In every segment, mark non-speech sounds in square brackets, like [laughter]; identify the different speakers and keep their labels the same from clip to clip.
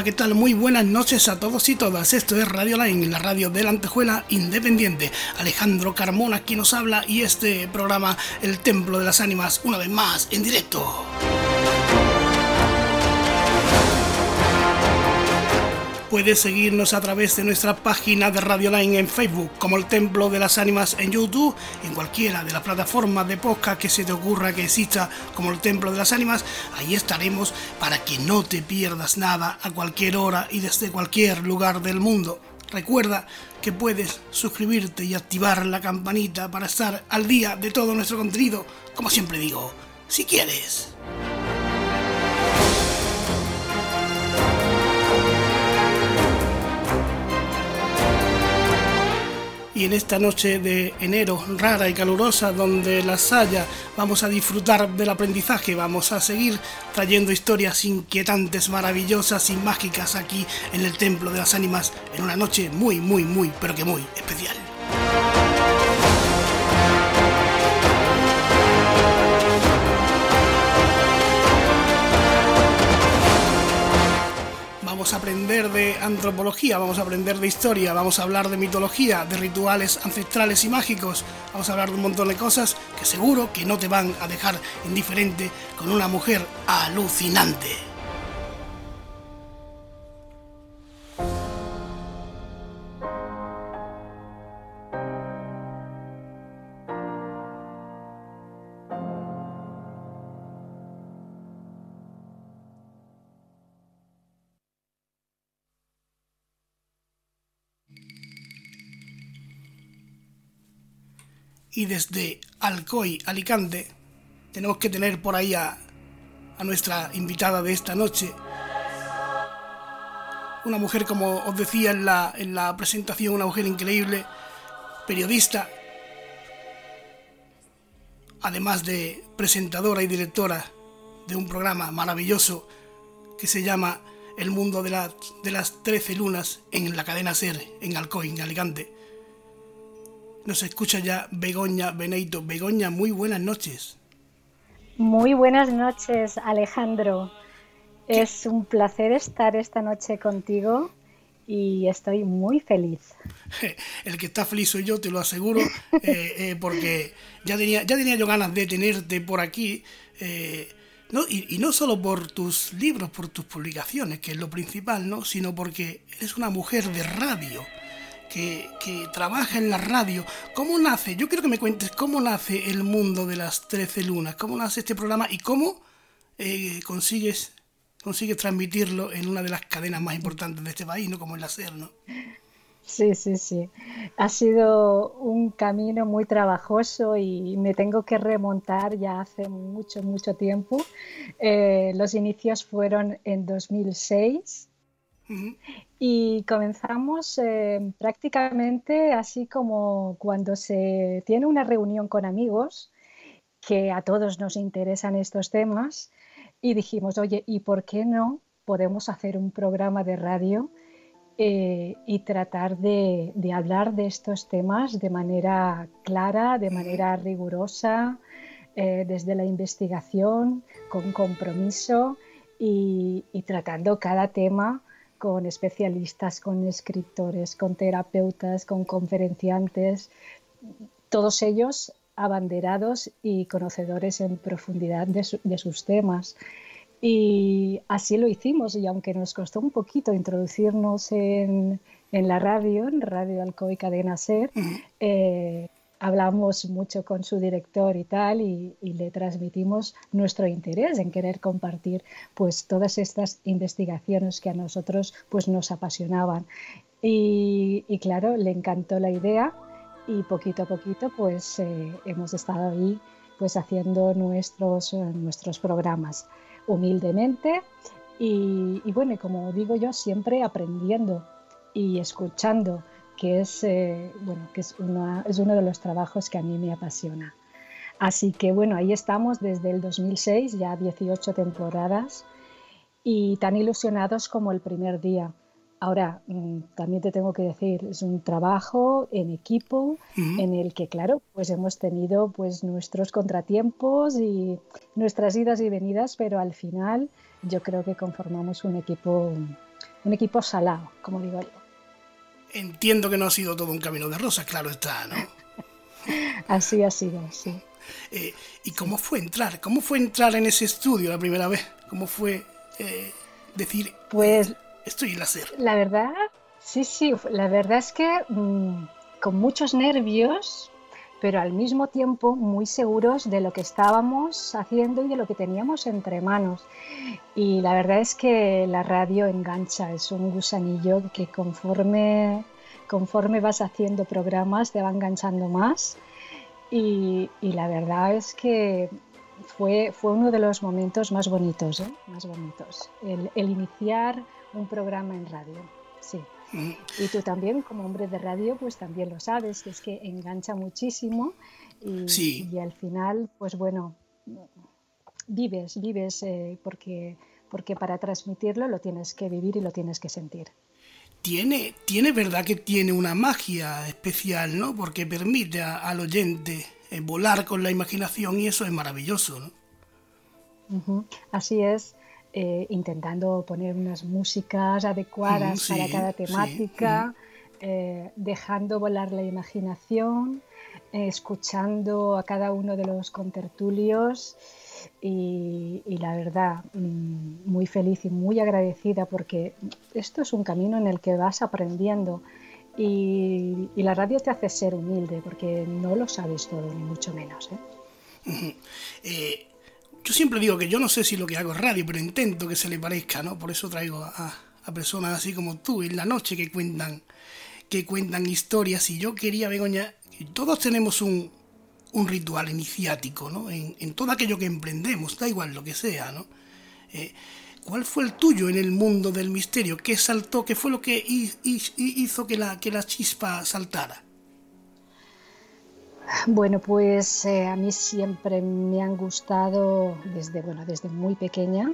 Speaker 1: Hola, ¿qué tal? Muy buenas noches a todos y todas. Esto es Radio Line, la radio de la Antejuela Independiente. Alejandro Carmona quien nos habla y este programa El Templo de las Ánimas, una vez más en directo. Puedes seguirnos a través de nuestra página de Radio Line en Facebook, como el Templo de las Ánimas en YouTube, en cualquiera de las plataformas de podcast que se te ocurra que exista, como el Templo de las Ánimas, ahí estaremos para que no te pierdas nada a cualquier hora y desde cualquier lugar del mundo. Recuerda que puedes suscribirte y activar la campanita para estar al día de todo nuestro contenido, como siempre digo, si quieres. Y en esta noche de enero rara y calurosa donde las haya vamos a disfrutar del aprendizaje, vamos a seguir trayendo historias inquietantes, maravillosas y mágicas aquí en el Templo de las Ánimas en una noche muy, muy, muy, pero que muy especial. Vamos a aprender de antropología, vamos a aprender de historia, vamos a hablar de mitología, de rituales ancestrales y mágicos, vamos a hablar de un montón de cosas que seguro que no te van a dejar indiferente con una mujer alucinante. Y desde Alcoy, Alicante, tenemos que tener por ahí a, nuestra invitada de esta noche. Una mujer, como os decía en la, en la presentación, una mujer increíble, periodista, además de presentadora y directora de un programa maravilloso que se llama El mundo de, de las trece lunas en la cadena SER en Alcoy, en Alicante. Nos escucha ya Begoña Beneito. Begoña, muy buenas noches.
Speaker 2: Muy buenas noches, Alejandro. Es un placer estar esta noche contigo y estoy muy feliz. [laughs]
Speaker 1: El que está feliz soy yo, te lo aseguro, [laughs] eh, eh, porque ya tenía, ya tenía yo ganas de tenerte por aquí. Eh, no, y, y, no solo por tus libros, por tus publicaciones, que es lo principal, ¿no? sino porque eres una mujer de radio que, trabaja en la radio. ¿Cómo nace? Yo quiero que me cuentes cómo nace el mundo de las 13 lunas, cómo nace este programa y cómo eh, consigues, consigues transmitirlo en una de las cadenas más importantes de este país, ¿no? Como el la SER, ¿no?
Speaker 2: Sí, sí, sí. Ha sido un camino muy trabajoso y me tengo que remontar ya hace mucho, mucho tiempo. Eh, los inicios fueron en 2006 y comenzamos eh, prácticamente así como cuando se tiene una reunión con amigos, que a todos nos interesan estos temas, y dijimos, oye, ¿y por qué no podemos hacer un programa de radio eh, y tratar de, hablar de estos temas de manera clara, de manera rigurosa, eh, desde la investigación, con compromiso y tratando cada tema con especialistas, con escritores, con terapeutas, con conferenciantes, todos ellos abanderados y conocedores en profundidad de, sus temas. Y así lo hicimos, y aunque nos costó un poquito introducirnos en, la radio, en Radio Alcoy Cadena Ser, hablamos mucho con su director y tal y, le transmitimos nuestro interés en querer compartir pues todas estas investigaciones que a nosotros pues nos apasionaban. Y, claro le encantó la idea y poquito a poquito pues eh, hemos estado ahí pues haciendo nuestros nuestros programas humildemente y, y bueno como digo yo siempre aprendiendo y escuchando que es, eh, bueno, que es, es uno de los trabajos que a mí me apasiona. Así que bueno, ahí estamos desde el 2006, ya 18 temporadas, y tan ilusionados como el primer día. Ahora, mm, también te tengo que decir, es un trabajo en equipo en el que, claro, pues hemos tenido pues nuestros contratiempos y nuestras idas y venidas, pero al final yo creo que conformamos un equipo un equipo salado, como digo yo.
Speaker 1: Entiendo que no ha sido todo un camino de rosas, claro está, ¿no? [laughs]
Speaker 2: Así ha sido, sí.
Speaker 1: Eh, ¿Y cómo fue entrar? ¿Cómo fue entrar en ese estudio la primera vez? ¿Cómo fue eh, decir,
Speaker 2: pues,
Speaker 1: estoy en la SER?
Speaker 2: La verdad, sí, sí, la verdad es que mm, con muchos nervios, pero al mismo tiempo muy seguros de lo que estábamos haciendo y de lo que teníamos entre manos. Y la verdad es que la radio engancha, es un gusanillo que conforme, conforme vas haciendo programas te va enganchando más. Y, la verdad es que fue, fue uno de los momentos más bonitos, ¿eh? más bonitos, el, el iniciar un programa en radio, sí. Y tú también, como hombre de radio, pues también lo sabes, que es que engancha muchísimo y, y al final, pues bueno, vives, vives eh, porque, porque para transmitirlo lo tienes que vivir y lo tienes que sentir.
Speaker 1: Tiene, tiene verdad que tiene una magia especial, ¿no? Porque permite al oyente eh, volar con la imaginación y eso es maravilloso, ¿no?
Speaker 2: Así es. Eh, intentando poner unas músicas adecuadas para cada temática, eh, dejando volar la imaginación, eh, escuchando a cada uno de los contertulios y, la verdad mm, muy feliz y muy agradecida porque esto es un camino en el que vas aprendiendo. Y, la radio te hace ser humilde porque no lo sabes todo, ni mucho menos.
Speaker 1: ¿eh? Yo siempre digo que yo no sé si lo que hago es radio, pero intento que se le parezca, ¿no? Por eso traigo a, personas así como tú en la noche que cuentan, que cuentan historias. Y yo quería, Begoña, todos tenemos un, ritual iniciático, ¿no? En, todo aquello que emprendemos, da igual lo que sea, ¿no? Eh, ¿Cuál fue el tuyo en el mundo del misterio? ¿Qué saltó? ¿Qué fue lo que hizo que la, que la chispa saltara?
Speaker 2: Bueno, pues eh, a mí siempre me han gustado desde, bueno, desde muy pequeña,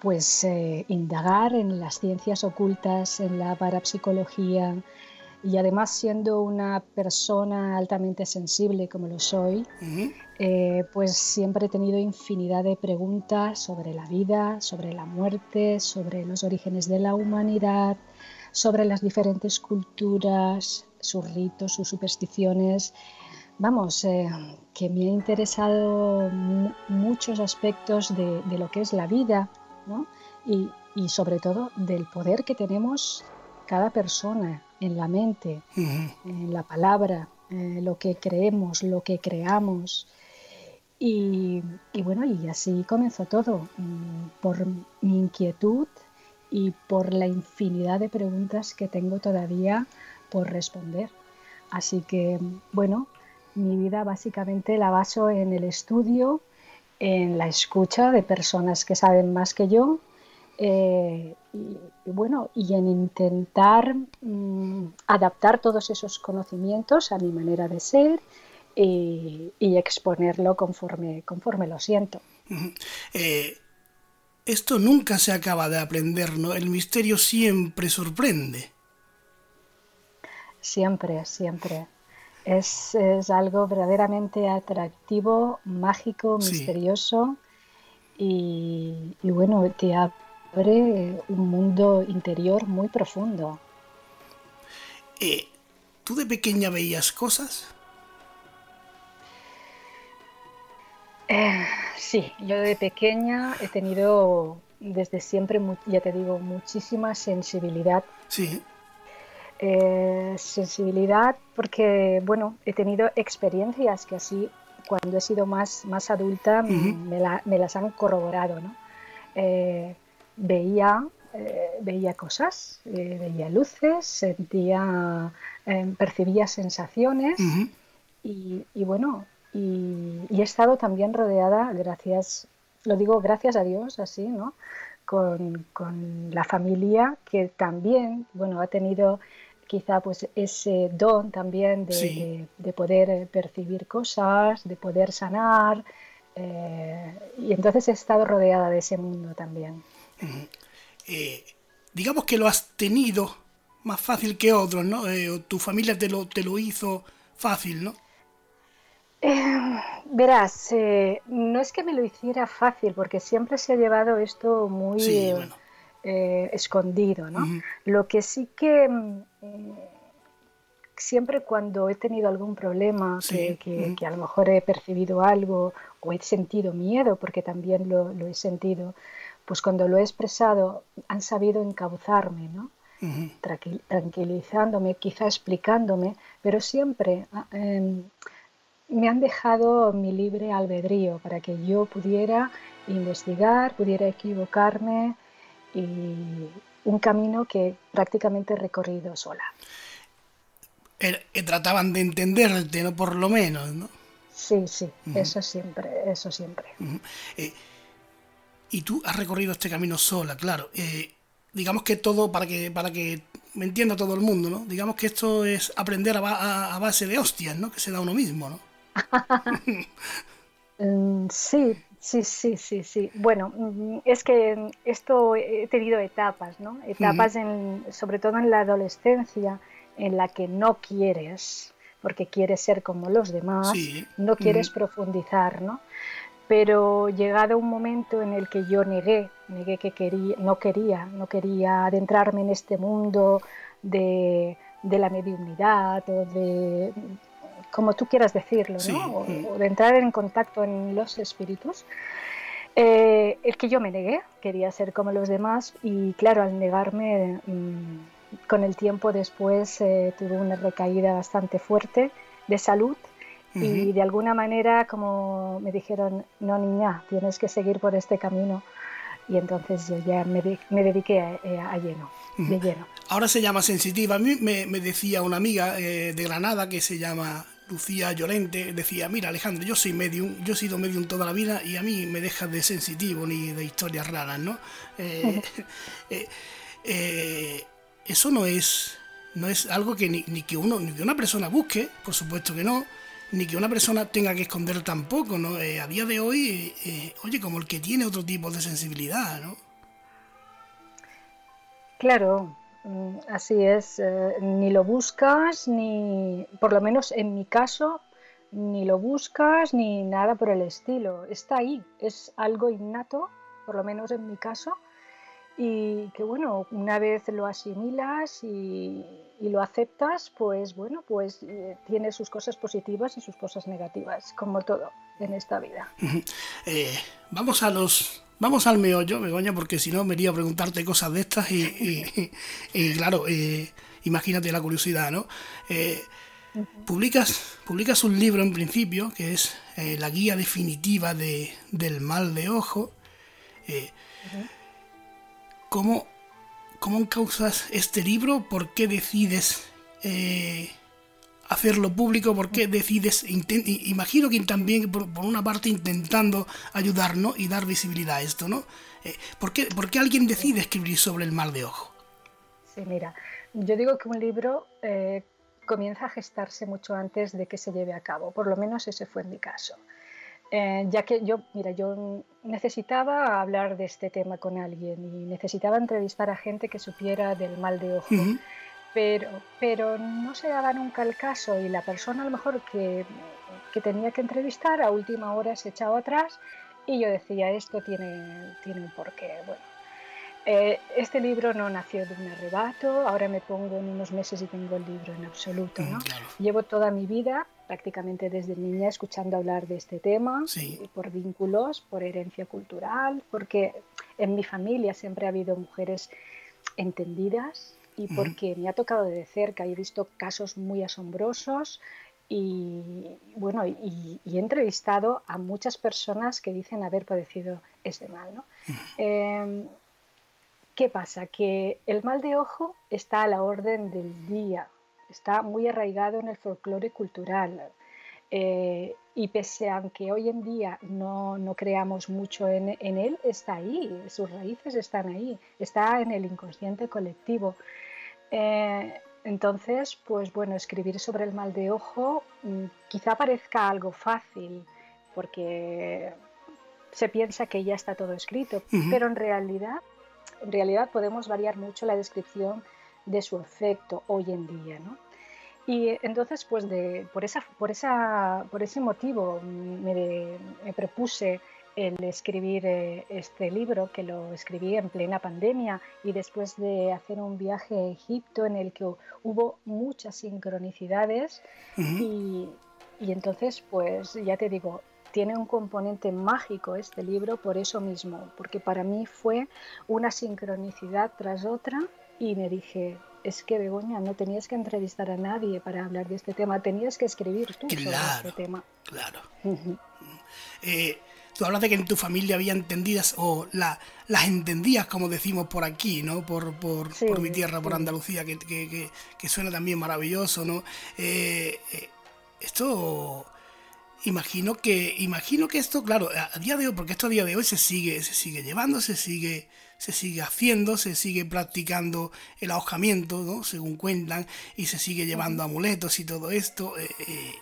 Speaker 2: pues eh, indagar en las ciencias ocultas, en la parapsicología y además siendo una persona altamente sensible como lo soy, eh, pues siempre he tenido infinidad de preguntas sobre la vida, sobre la muerte, sobre los orígenes de la humanidad, sobre las diferentes culturas, sus ritos, sus supersticiones vamos, eh, que me ha interesado muchos aspectos de, lo que es la vida ¿no? y, sobre todo del poder que tenemos cada persona en la mente, en la palabra, eh, lo que creemos, lo que creamos. Y, y, bueno, y así comenzó todo, mm, por mi inquietud y por la infinidad de preguntas que tengo todavía por responder. Así que, bueno, mi vida básicamente la baso en el estudio, en la escucha de personas que saben más que yo eh, y, bueno, y en intentar mm, adaptar todos esos conocimientos a mi manera de ser y, exponerlo conforme, conforme lo siento.
Speaker 1: Eh, esto nunca se acaba de aprender, ¿no? El misterio siempre sorprende.
Speaker 2: Siempre, siempre. Es, algo verdaderamente atractivo, mágico, misterioso y, bueno, te abre un mundo interior muy profundo.
Speaker 1: Eh, ¿Tú de pequeña veías cosas?
Speaker 2: Eh, sí, yo de pequeña he tenido desde siempre, ya te digo, muchísima sensibilidad.
Speaker 1: Sí.
Speaker 2: Eh, sensibilidad porque, bueno, he tenido experiencias que así, cuando he sido más, más adulta, me, las han corroborado, ¿no? Eh, veía, eh, veía cosas, veía luces, sentía, percibía sensaciones y, bueno, y, y, he estado también rodeada, gracias, lo digo gracias a Dios, así, ¿no? Con, con, la familia que también, bueno, ha tenido quizá pues ese don también de, poder eh, percibir cosas, de poder sanar. Eh, y entonces he estado rodeada de ese mundo también.
Speaker 1: Eh, digamos que lo has tenido más fácil que otros, ¿no? tu familia te lo, te lo hizo fácil, ¿no?
Speaker 2: verás, no es que me lo hiciera fácil, porque siempre se ha llevado esto muy... eh, escondido, ¿no? Lo que sí que mm, siempre cuando he tenido algún problema, que, a lo mejor he percibido algo o he sentido miedo, porque también lo, he sentido, pues cuando lo he expresado han sabido encauzarme, ¿no? tranquilizándome, quizá explicándome, pero siempre ah, em, me han dejado mi libre albedrío para que yo pudiera investigar, pudiera equivocarme y un camino que prácticamente he recorrido sola.
Speaker 1: Er, trataban de entenderte, ¿no? Por lo menos, ¿no?
Speaker 2: Sí, sí, eso siempre, eso siempre.
Speaker 1: Eh, y tú has recorrido este camino sola, claro. Eh, digamos que todo, para que, para que me entienda todo el mundo, ¿no? Digamos que esto es aprender a, base de hostias, ¿no? Que se da uno mismo, ¿no? [laughs]
Speaker 2: Mm, sí, sí, sí, sí, sí. Bueno, mm, es que esto he tenido etapas, ¿no? Etapas en, sobre todo en la adolescencia en la que no quieres, porque quieres ser como los demás, no quieres profundizar, ¿no? Pero llegado un momento en el que yo negué, negué que quería, no quería, no quería adentrarme en este mundo de, la mediunidad o de, como tú quieras decirlo, ¿no? o, de entrar en contacto en los espíritus, eh, el que yo me negué, quería ser como los demás y claro, al negarme... Mm, con el tiempo después eh, tuve una recaída bastante fuerte de salud y de alguna manera como me dijeron, no niña, tienes que seguir por este camino. Y entonces yo ya me, dediqué a, eh, lleno, de lleno.
Speaker 1: Ahora se llama sensitiva. A mí me, decía una amiga eh, de Granada que se llama Lucía Llorente, decía, mira Alejandro, yo soy medium, yo he sido medium toda la vida y a mí me dejas de sensitivo ni de historias raras, ¿no? [laughs] eso no es, no es algo que ni, que uno, ni que una persona busque, por supuesto que no, ni que una persona tenga que esconder tampoco, ¿no? Eh, a día de hoy, eh, oye, como el que tiene otro tipo de sensibilidad, ¿no?
Speaker 2: Claro, así es. Eh, ni lo buscas, ni, por lo menos en mi caso, ni lo buscas, ni nada por el estilo. Está ahí, es algo innato, por lo menos en mi caso, y que bueno, una vez lo asimilas y, lo aceptas, pues bueno, pues eh, tiene sus cosas positivas y sus cosas negativas, como todo en esta vida. [laughs]
Speaker 1: Eh, vamos a los vamos al meollo, Begoña, porque si no me iría a preguntarte cosas de estas y, claro, eh, imagínate la curiosidad, ¿no? publicas, publicas un libro en principio que es la guía definitiva de, del mal de ojo. ¿Cómo, cómo causas este libro? ¿Por qué decides eh, hacerlo público? ¿Por qué decides? Imagino que también, por, una parte, intentando ayudarnos y dar visibilidad a esto, ¿no? Eh, ¿por, qué, alguien decide escribir sobre el mal de ojo?
Speaker 2: Sí, mira, yo digo que un libro eh, comienza a gestarse mucho antes de que se lleve a cabo, por lo menos ese fue mi caso. Eh, ya que yo, mira, yo necesitaba hablar de este tema con alguien y necesitaba entrevistar a gente que supiera del mal de ojo, pero, pero no se daba nunca el caso y la persona a lo mejor que, que, tenía que entrevistar a última hora se echaba atrás y yo decía, esto tiene, tiene un porqué. Bueno, eh, este libro no nació de un arrebato, ahora me pongo en unos meses y tengo el libro en absoluto. ¿no? Llevo toda mi vida prácticamente desde niña escuchando hablar de este tema, por vínculos, por herencia cultural, porque en mi familia siempre ha habido mujeres entendidas y porque me ha tocado de cerca y he visto casos muy asombrosos y bueno y, he entrevistado a muchas personas que dicen haber padecido este mal. ¿no? Em, ¿Qué pasa? Que el mal de ojo está a la orden del día está muy arraigado en el folclore cultural. Eh, y pese a que hoy en día no, no creamos mucho en, en, él, está ahí, sus raíces están ahí, está en el inconsciente colectivo. Eh, entonces, pues bueno, escribir sobre el mal de ojo mm, quizá parezca algo fácil, porque se piensa que ya está todo escrito, pero en realidad, en realidad podemos variar mucho la descripción de su efecto hoy en día. ¿no? Y entonces, pues de, por, esa, por, esa, por ese motivo me, me propuse el escribir eh, este libro, que lo escribí en plena pandemia y después de hacer un viaje a Egipto en el que hubo muchas sincronicidades y, y entonces, pues ya te digo, tiene un componente mágico este libro por eso mismo, porque para mí fue una sincronicidad tras otra y me dije, es que Begoña, no tenías que entrevistar a nadie para hablar de este tema, tenías que escribir tú sobre este tema.
Speaker 1: Claro. Eh, tú hablas de que en tu familia había entendidas, o la, las entendías, como decimos por aquí, ¿no? Por, por, por mi tierra, por Andalucía, que, que, que, suena también maravilloso, ¿no? Eh, eh, esto imagino que imagino que esto claro a día de hoy porque esto a día de hoy se sigue se sigue llevando se sigue se sigue haciendo se sigue practicando el ahojamiento ¿no? según cuentan y se sigue llevando amuletos y todo esto eh,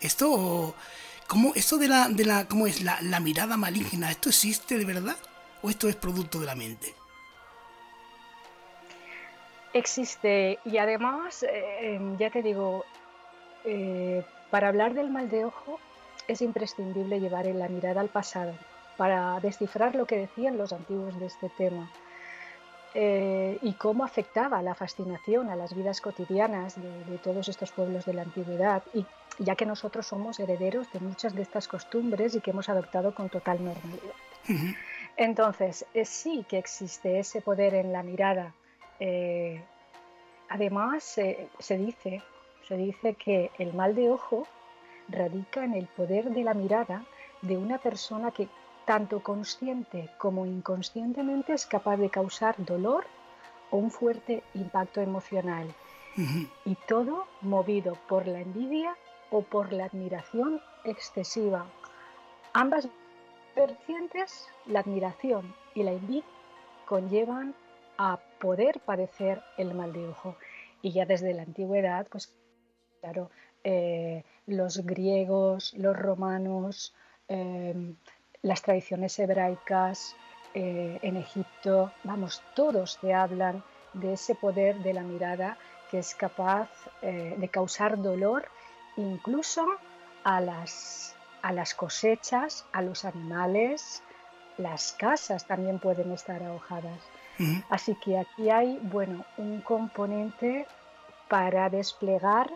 Speaker 1: esto cómo esto de la de la cómo es la, la mirada maligna esto existe de verdad o esto es producto de la mente
Speaker 2: existe. Y además eh, ya te digo eh, para hablar del mal de ojo es imprescindible llevar la mirada al pasado para descifrar lo que decían los antiguos de este tema eh, y cómo afectaba la fascinación a las vidas cotidianas de, todos estos pueblos de la antigüedad, y ya que nosotros somos herederos de muchas de estas costumbres y que hemos adoptado con total normalidad. Entonces, eh, sí que existe ese poder en la mirada. además, se dice se dice que el mal de ojo radica en el poder de la mirada de una persona que tanto consciente como inconscientemente es capaz de causar dolor o un fuerte impacto emocional. Y todo movido por la envidia o por la admiración excesiva. Ambas vertientes, la admiración y la envidia, conllevan a poder padecer el mal de ojo. Y ya desde la antigüedad, pues Claro, eh, los griegos, los romanos, em, las tradiciones hebraicas eh, en Egipto, vamos, todos te hablan de ese poder de la mirada que es capaz eh, de causar dolor incluso a las, a las cosechas, a los animales, las casas también pueden estar ahojadas. Así que aquí hay, bueno, un componente para desplegar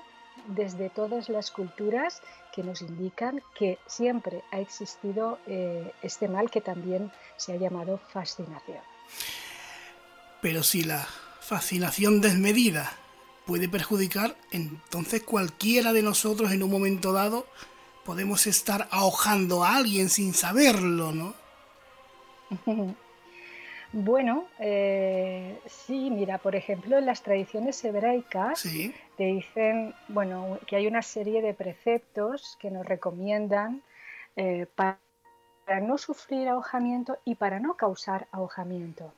Speaker 2: desde todas las culturas que nos indican que siempre ha existido eh, este mal que también se ha llamado fascinación.
Speaker 1: Pero si la fascinación desmedida puede perjudicar, entonces cualquiera de nosotros en un momento dado podemos estar ahogando a alguien sin saberlo, ¿no? [laughs]
Speaker 2: Bueno, eh, sí, mira, por ejemplo, en las tradiciones hebraicas te dicen, bueno, que hay una serie de preceptos que nos recomiendan eh, para no sufrir ahogamiento y para no causar ahogamiento.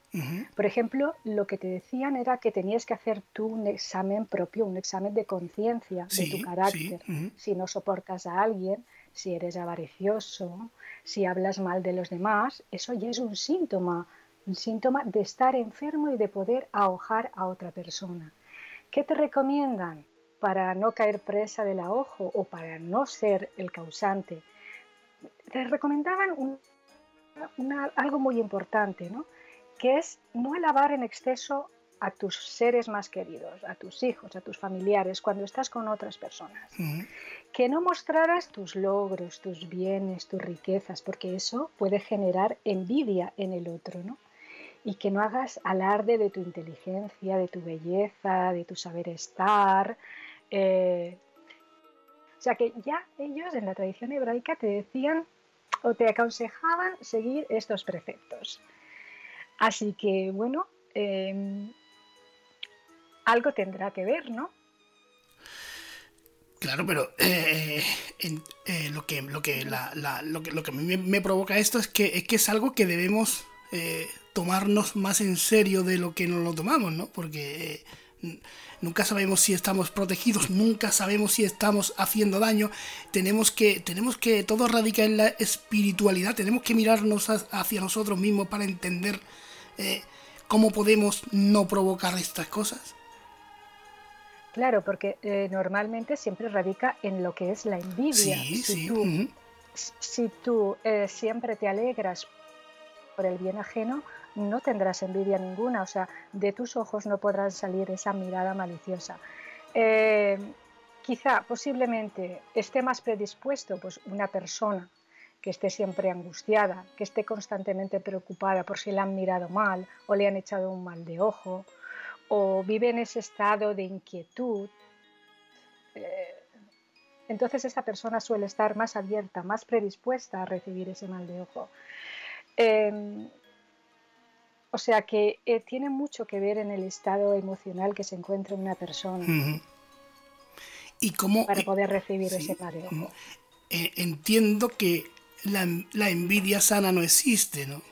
Speaker 2: Por ejemplo, lo que te decían era que tenías que hacer tú un examen propio, un examen de conciencia de tu carácter. Si no soportas a alguien, si eres avaricioso, si hablas mal de los demás, eso ya es un síntoma un síntoma de estar enfermo y de poder ahogar a otra persona. ¿Qué te recomiendan para no caer presa del ahogo o para no ser el causante? Te recomendaban algo muy importante, ¿no? que es no alabar en exceso a tus seres más queridos, a tus hijos, a tus familiares, cuando estás con otras personas. Que no mostraras tus logros, tus bienes, tus riquezas, porque eso puede generar envidia en el otro, ¿no? y que no hagas alarde de tu inteligencia, de tu belleza, de tu saber estar. Eh, o sea que ya ellos en la tradición hebraica te decían o te aconsejaban seguir estos preceptos. Así que bueno, em, algo tendrá que ver, ¿no?
Speaker 1: Claro, pero eh, eh, lo que lo que lo que lo que me, me, provoca esto es que es que es algo que debemos tomarnos más en serio de lo que nos lo tomamos, ¿no? Porque eh, nunca sabemos si estamos protegidos, nunca sabemos si estamos haciendo daño. Tenemos que, tenemos que, todo radica en la espiritualidad, tenemos que mirarnos hacia nosotros mismos para entender eh, cómo podemos no provocar estas cosas.
Speaker 2: Claro, porque eh, normalmente siempre radica en lo que es la envidia.
Speaker 1: Sí, sí
Speaker 2: si tú eh, siempre te alegras por el bien ajeno, no tendrás envidia ninguna, o sea, de tus ojos no podrá salir esa mirada maliciosa. Eh, quizá, posiblemente, esté más predispuesto pues, una persona que esté siempre angustiada, que esté constantemente preocupada por si le han mirado mal o le han echado un mal de ojo, o vive en ese estado de inquietud. Eh, entonces esta persona suele estar más abierta, más predispuesta a recibir ese mal de ojo. Em, o sea que eh, tiene mucho que ver en el estado emocional que se encuentra una persona.
Speaker 1: ¿Y cómo,
Speaker 2: para poder recibir ese ojo.
Speaker 1: Eh, entiendo que la, la, envidia sana no existe, ¿no?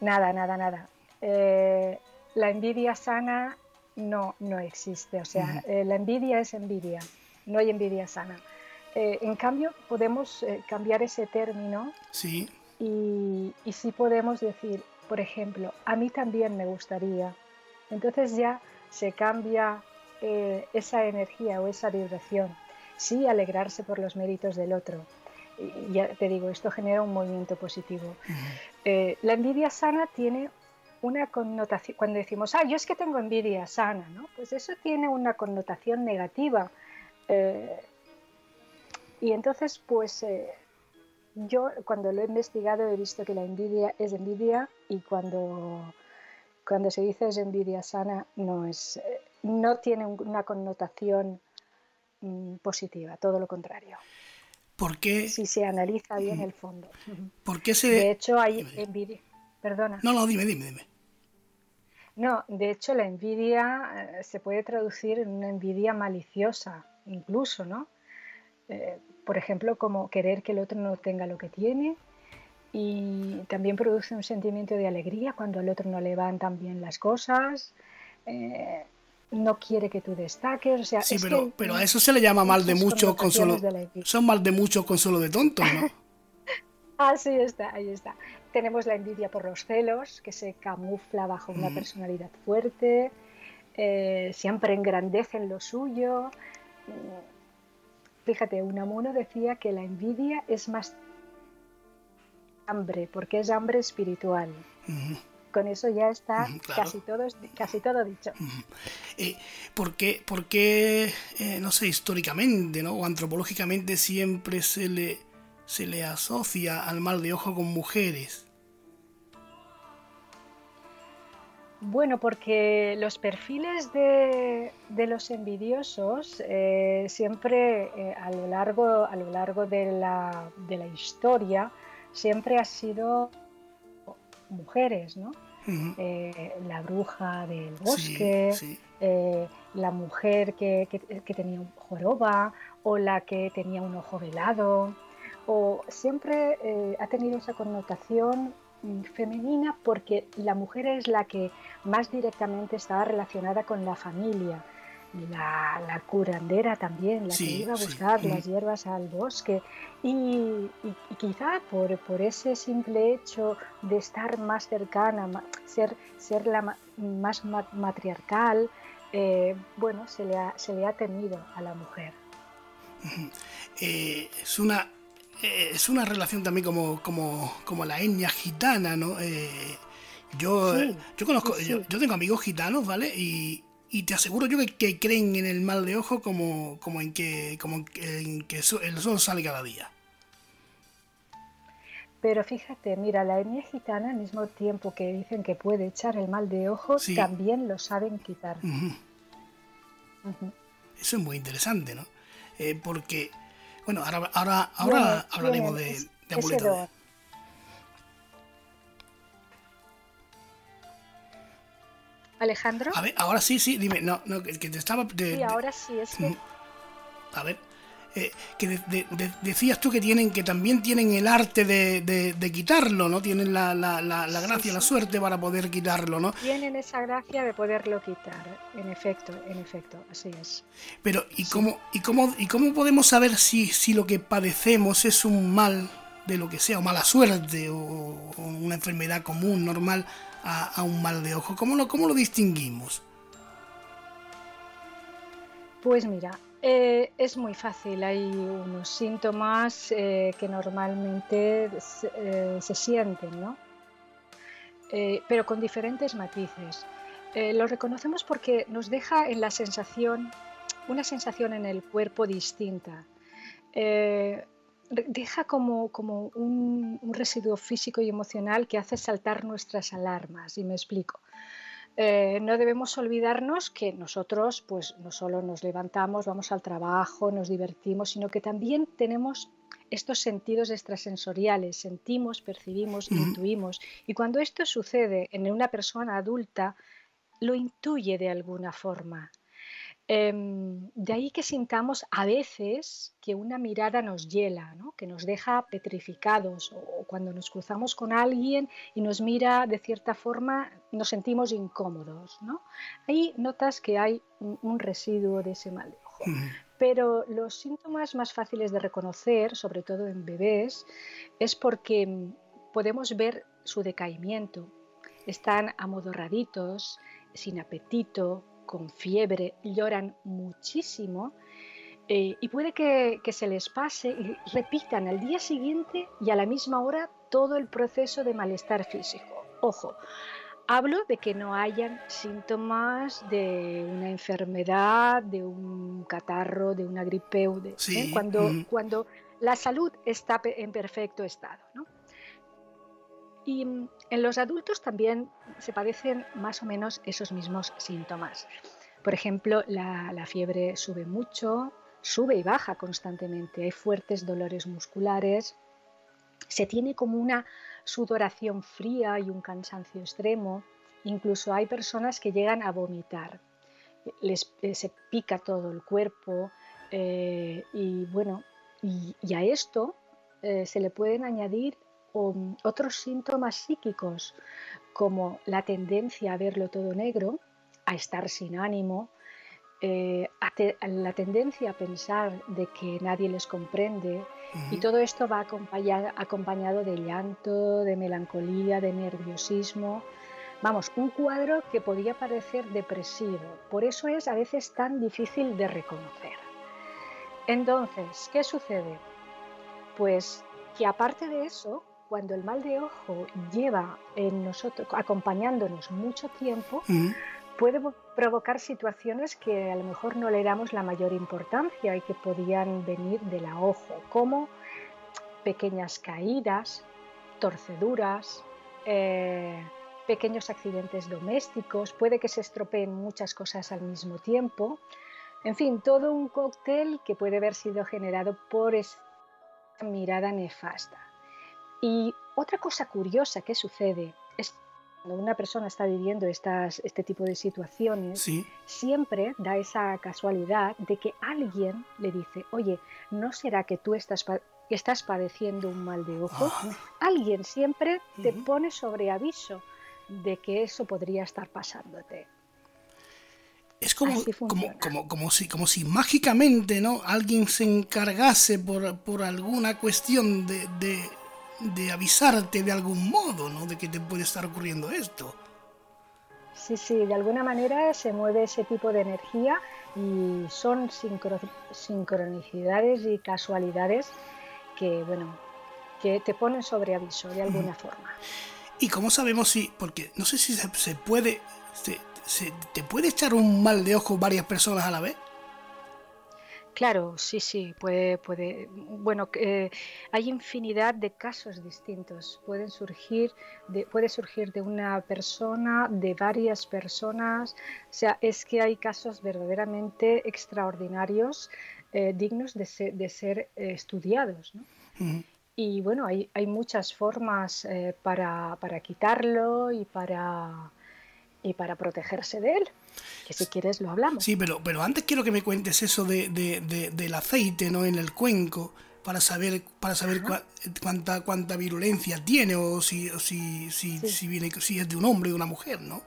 Speaker 2: Nada, nada, nada. Eh, la envidia sana no, no existe. O sea, la envidia es envidia, no hay envidia sana. en cambio, podemos cambiar ese término
Speaker 1: sí
Speaker 2: y, y sí podemos decir, por ejemplo, a mí también me gustaría. Entonces ya se cambia eh, esa energía o esa vibración. Sí, alegrarse por los méritos del otro. Y ya te digo, esto genera un movimiento positivo. Eh, la envidia sana tiene una connotación, cuando decimos, ah, yo es que tengo envidia sana, ¿no? Pues eso tiene una connotación negativa. Eh, y entonces, pues yo cuando lo he investigado he visto que la envidia es envidia y cuando, cuando se dice es envidia sana no, es, no tiene una connotación mm, positiva, todo lo contrario.
Speaker 1: ¿Por qué?
Speaker 2: Si se analiza bien el fondo. [clears throat]
Speaker 1: ¿Por qué se...
Speaker 2: De hecho hay envidia... Perdona.
Speaker 1: No, no, dime, dime, dime.
Speaker 2: No, de hecho la envidia eh, se puede traducir en una envidia maliciosa, incluso, ¿no? Eh, por ejemplo, como querer que el otro no tenga lo que tiene y también produce un sentimiento de alegría cuando al otro no le van tan bien las cosas. Eh, no quiere que tú destaques. O sea,
Speaker 1: sí, pero, pero a eso se le llama mal de mucho consuelo. Son mal de mucho consuelo de tonto, ¿no? [laughs]
Speaker 2: Así está, ahí está. Tenemos la envidia por los celos, que se camufla bajo una personalidad fuerte, eh, siempre engrandecen lo suyo. Fíjate, Unamuno decía que la envidia es más hambre, porque es hambre espiritual. Con eso ya está casi, todo, casi todo dicho.
Speaker 1: Eh, ¿Por qué, eh, no sé, históricamente ¿no? o antropológicamente siempre se le, se le asocia al mal de ojo con mujeres?
Speaker 2: Bueno, porque los perfiles de, los envidiosos eh, siempre eh, a, lo largo, a lo largo de la, historia siempre ha sido mujeres, ¿no? Eh, la bruja del bosque, la mujer que, que, tenía un joroba o la que tenía un ojo velado, o siempre ha tenido esa connotación femenina porque la mujer es la que más directamente estaba relacionada con la familia. La, curandera también, la que iba a buscar las hierbas al bosque. Y, quizá por, por, ese simple hecho de estar más cercana, ser, ser la más matriarcal, eh, bueno, se le, ha, se le ha temido a la mujer.
Speaker 1: Eh, es una eh, es una relación también como, como, como la etnia gitana, ¿no? Eh, yo, yo conozco, Yo, tengo amigos gitanos, ¿vale? Y, te aseguro yo que, creen en el mal de ojo como, como en que, como en que el sol sale cada día.
Speaker 2: Pero fíjate, mira, la etnia gitana al mismo tiempo que dicen que puede echar el mal de ojo, también lo saben quitar.
Speaker 1: Eso es muy interesante, ¿no? Eh, porque bueno, ahora, ahora, ahora hablaremos de, de
Speaker 2: Alejandro.
Speaker 1: A ver, ahora sí, sí, dime, no, no, que te estaba...
Speaker 2: sí, ahora sí, es que...
Speaker 1: A ver, eh, que decías tú que tienen que también tienen el arte de, quitarlo, ¿no? Tienen la, la, la, gracia, la suerte para poder quitarlo, ¿no?
Speaker 2: Tienen esa gracia de poderlo quitar, en efecto, en efecto, así es.
Speaker 1: Pero, ¿y, cómo, y, cómo, ¿y cómo podemos saber si, si lo que padecemos es un mal de lo que sea, o mala suerte, o, una enfermedad común, normal, a, a, un mal de ojo? ¿Cómo lo, cómo lo distinguimos?
Speaker 2: Pues mira, Eh, es muy fácil, hay unos síntomas eh, que normalmente se, eh, sienten, ¿no? pero con diferentes matices. lo reconocemos porque nos deja en la sensación, una sensación en el cuerpo distinta. deja como, como un, un residuo físico y emocional que hace saltar nuestras alarmas, y me explico. Eh, no debemos olvidarnos que nosotros pues no solo nos levantamos, vamos al trabajo, nos divertimos, sino que también tenemos estos sentidos extrasensoriales, sentimos, percibimos, intuimos. Y cuando esto sucede en una persona adulta, lo intuye de alguna forma. Em, de ahí que sintamos a veces que una mirada nos hiela, que nos deja petrificados o cuando nos cruzamos con alguien y nos mira de cierta forma nos sentimos incómodos. Ahí notas que hay un, residuo de ese mal de ojo. Pero los síntomas más fáciles de reconocer, sobre todo en bebés, es porque mm, podemos ver su decaimiento. Están amodorraditos, sin apetito, con fiebre, lloran muchísimo eh, y puede que, se les pase y repitan al día siguiente y a la misma hora todo el proceso de malestar físico. Ojo, hablo de que no hayan síntomas de una enfermedad, de un catarro, de una gripe, ¿eh? cuando, cuando la salud está en perfecto estado. ¿no? Y mm, en los adultos también se padecen más o menos esos mismos síntomas. Por ejemplo, la, fiebre sube mucho, sube y baja constantemente, hay fuertes dolores musculares, se tiene como una sudoración fría y un cansancio extremo, incluso hay personas que llegan a vomitar, les, eh, se pica todo el cuerpo eh, y bueno, y, a esto eh, se le pueden añadir otros síntomas psíquicos como la tendencia a verlo todo negro, a estar sin ánimo, eh, la tendencia a pensar de que nadie les comprende y todo esto va acompañado, acompañado de llanto, de melancolía, de nerviosismo. Vamos, un cuadro que podía parecer depresivo, por eso es a veces tan difícil de reconocer. Entonces, ¿qué sucede? Pues que aparte de eso, cuando el mal de ojo lleva en nosotros, acompañándonos mucho tiempo, mm. puede provocar situaciones que a lo mejor no le damos la mayor importancia y que podían venir de la ojo, como pequeñas caídas, torceduras, eh, pequeños accidentes domésticos, puede que se estropeen muchas cosas al mismo tiempo. En fin, todo un cóctel que puede haber sido generado por esa mirada nefasta. Y otra cosa curiosa que sucede es cuando una persona está viviendo estas, este tipo de situaciones, siempre da esa casualidad de que alguien le dice, oye, ¿no será que tú estás, estás padeciendo un mal de ojo? Alguien siempre te pone sobre aviso de que eso podría estar pasándote.
Speaker 1: Es como, como, como, si, como si mágicamente ¿no? alguien se encargase por, por alguna cuestión de de avisarte de algún modo, ¿no? De que te puede estar ocurriendo esto.
Speaker 2: Sí, sí, de alguna manera se mueve ese tipo de energía y son sincronicidades y casualidades que, bueno, que te ponen sobre aviso de alguna forma.
Speaker 1: ¿Y cómo sabemos si, porque no sé si se, puede, se, te puede echar un mal de ojo varias personas a la vez?
Speaker 2: Claro, sí, sí, puede, puede. Bueno, eh, hay infinidad de casos distintos. Pueden surgir, de, puede surgir de una persona, de varias personas. O sea, es que hay casos verdaderamente extraordinarios, eh, dignos de ser, de ser eh, estudiados. Y bueno, hay, hay muchas formas para, para quitarlo y para y para protegerse de él. Que si quieres lo hablamos.
Speaker 1: Sí, pero, pero antes quiero que me cuentes eso de, del aceite ¿no? en el cuenco para saber para saber cuánta cuánta virulencia tiene o si si, si, si, viene si es de un hombre o de una mujer, ¿no?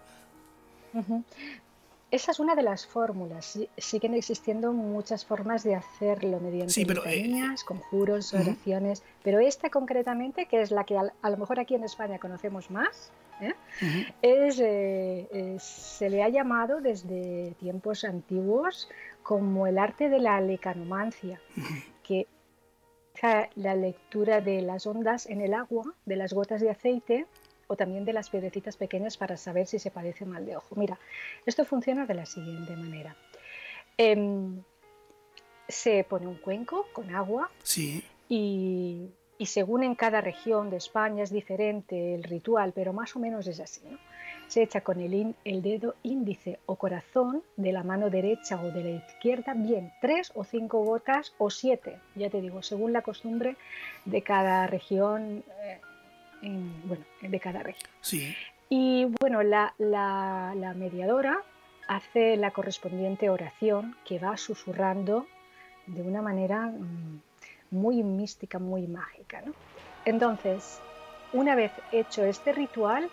Speaker 2: Esa es una de las fórmulas. siguen existiendo muchas formas de hacerlo mediante sí, eh, conjuros, oraciones, pero esta concretamente, que es la que a, lo mejor aquí en España conocemos más, ¿eh? es, eh, se le ha llamado desde tiempos antiguos como el arte de la lecanomancia, que la lectura de las ondas en el agua, de las gotas de aceite o también de las piedrecitas pequeñas para saber si se padece mal de ojo. Mira, esto funciona de la siguiente manera. Em, se pone un cuenco con agua
Speaker 1: sí.
Speaker 2: y, según en cada región de España es diferente el ritual, pero más o menos es así. Se echa con el, el dedo índice o corazón de la mano derecha o de la izquierda, bien, tres o cinco gotas o siete, ya te digo, según la costumbre de cada región, eh, bueno, de cada región.
Speaker 1: Sí.
Speaker 2: Y bueno, la, la mediadora hace la correspondiente oración que va susurrando de una manera mm, muy mística, muy mágica. Entonces, una vez hecho este ritual,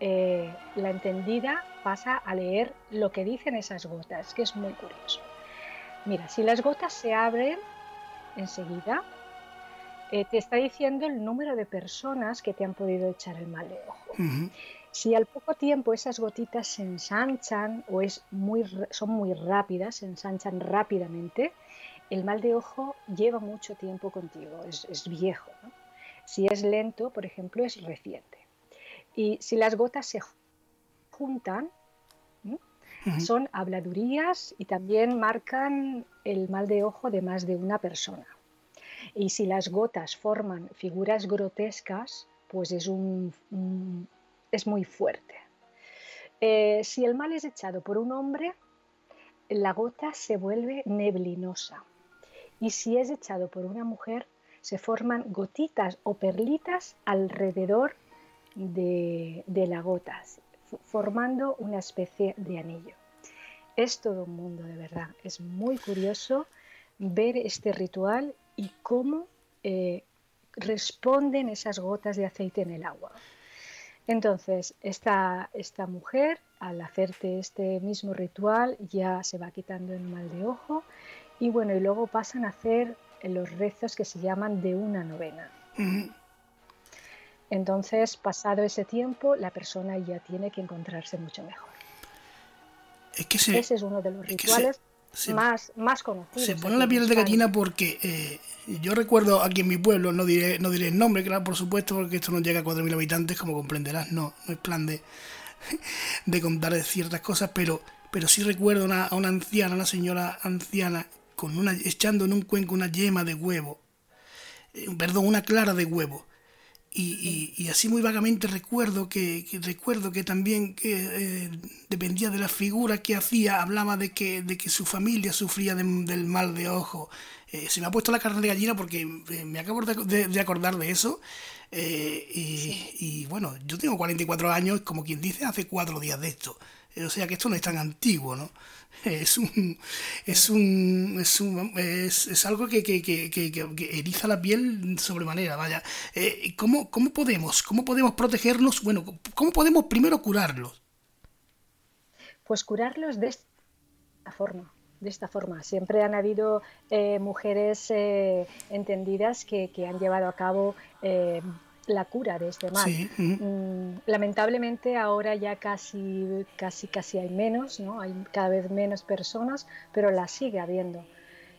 Speaker 2: eh, la entendida pasa a leer lo que dicen esas gotas, que es muy curioso. Mira, si las gotas se abren enseguida, eh, te está diciendo el número de personas que te han podido echar el mal de ojo. Si al poco tiempo esas gotitas se ensanchan o es muy, son muy rápidas, se ensanchan rápidamente, el mal de ojo lleva mucho tiempo contigo, es, viejo. Si es lento, por ejemplo, es reciente. Y si las gotas se juntan, son habladurías y también marcan el mal de ojo de más de una persona. Y si las gotas forman figuras grotescas, pues es, un, es muy fuerte. Eh, si el mal es echado por un hombre, la gota se vuelve neblinosa y si es echado por una mujer, se forman gotitas o perlitas alrededor de, las gotas, formando una especie de anillo. Es todo un mundo, de verdad. Es muy curioso ver este ritual y cómo eh, responden esas gotas de aceite en el agua. Entonces, esta, esta mujer, al hacerte este mismo ritual, ya se va quitando el mal de ojo y bueno, y luego pasan a hacer los rezos que se llaman de una novena. Entonces, pasado ese tiempo, la persona ya tiene que encontrarse mucho mejor.
Speaker 1: Es que ese
Speaker 2: es uno de los rituales más, más conocidos.
Speaker 1: Se pone la piel de gallina porque eh, yo recuerdo aquí en mi pueblo, no diré, no diré el nombre, claro, por supuesto, porque esto no llega a 4.000 habitantes, como comprenderás, no, no es plan de, [laughs] de contar ciertas cosas, pero, pero sí recuerdo a una anciana, una señora anciana, con una, echando en un cuenco una yema de huevo, eh, perdón, una clara de huevo. Y, así muy vagamente recuerdo que, recuerdo que también que, eh, dependía de la figura que hacía, hablaba de que, de que su familia sufría del mal de ojo. Eh, se me ha puesto la carne de gallina porque me acabo de, acordar de eso. y, y, bueno, yo tengo 44 años, como quien dice, hace cuatro días de esto. O sea que esto no es tan antiguo, ¿no? [laughs] es un es un es, un, es, es algo que, que, que, que, eriza la piel sobremanera vaya eh, ¿cómo, ¿cómo podemos cómo podemos protegernos bueno cómo podemos primero curarlos
Speaker 2: pues curarlos de esta forma de esta forma. Siempre han habido eh, mujeres eh, entendidas que, que, han llevado a cabo eh, la cura de este mal. Mm, lamentablemente ahora ya casi, casi, casi hay menos, ¿no? Hay cada vez menos personas, pero la sigue habiendo.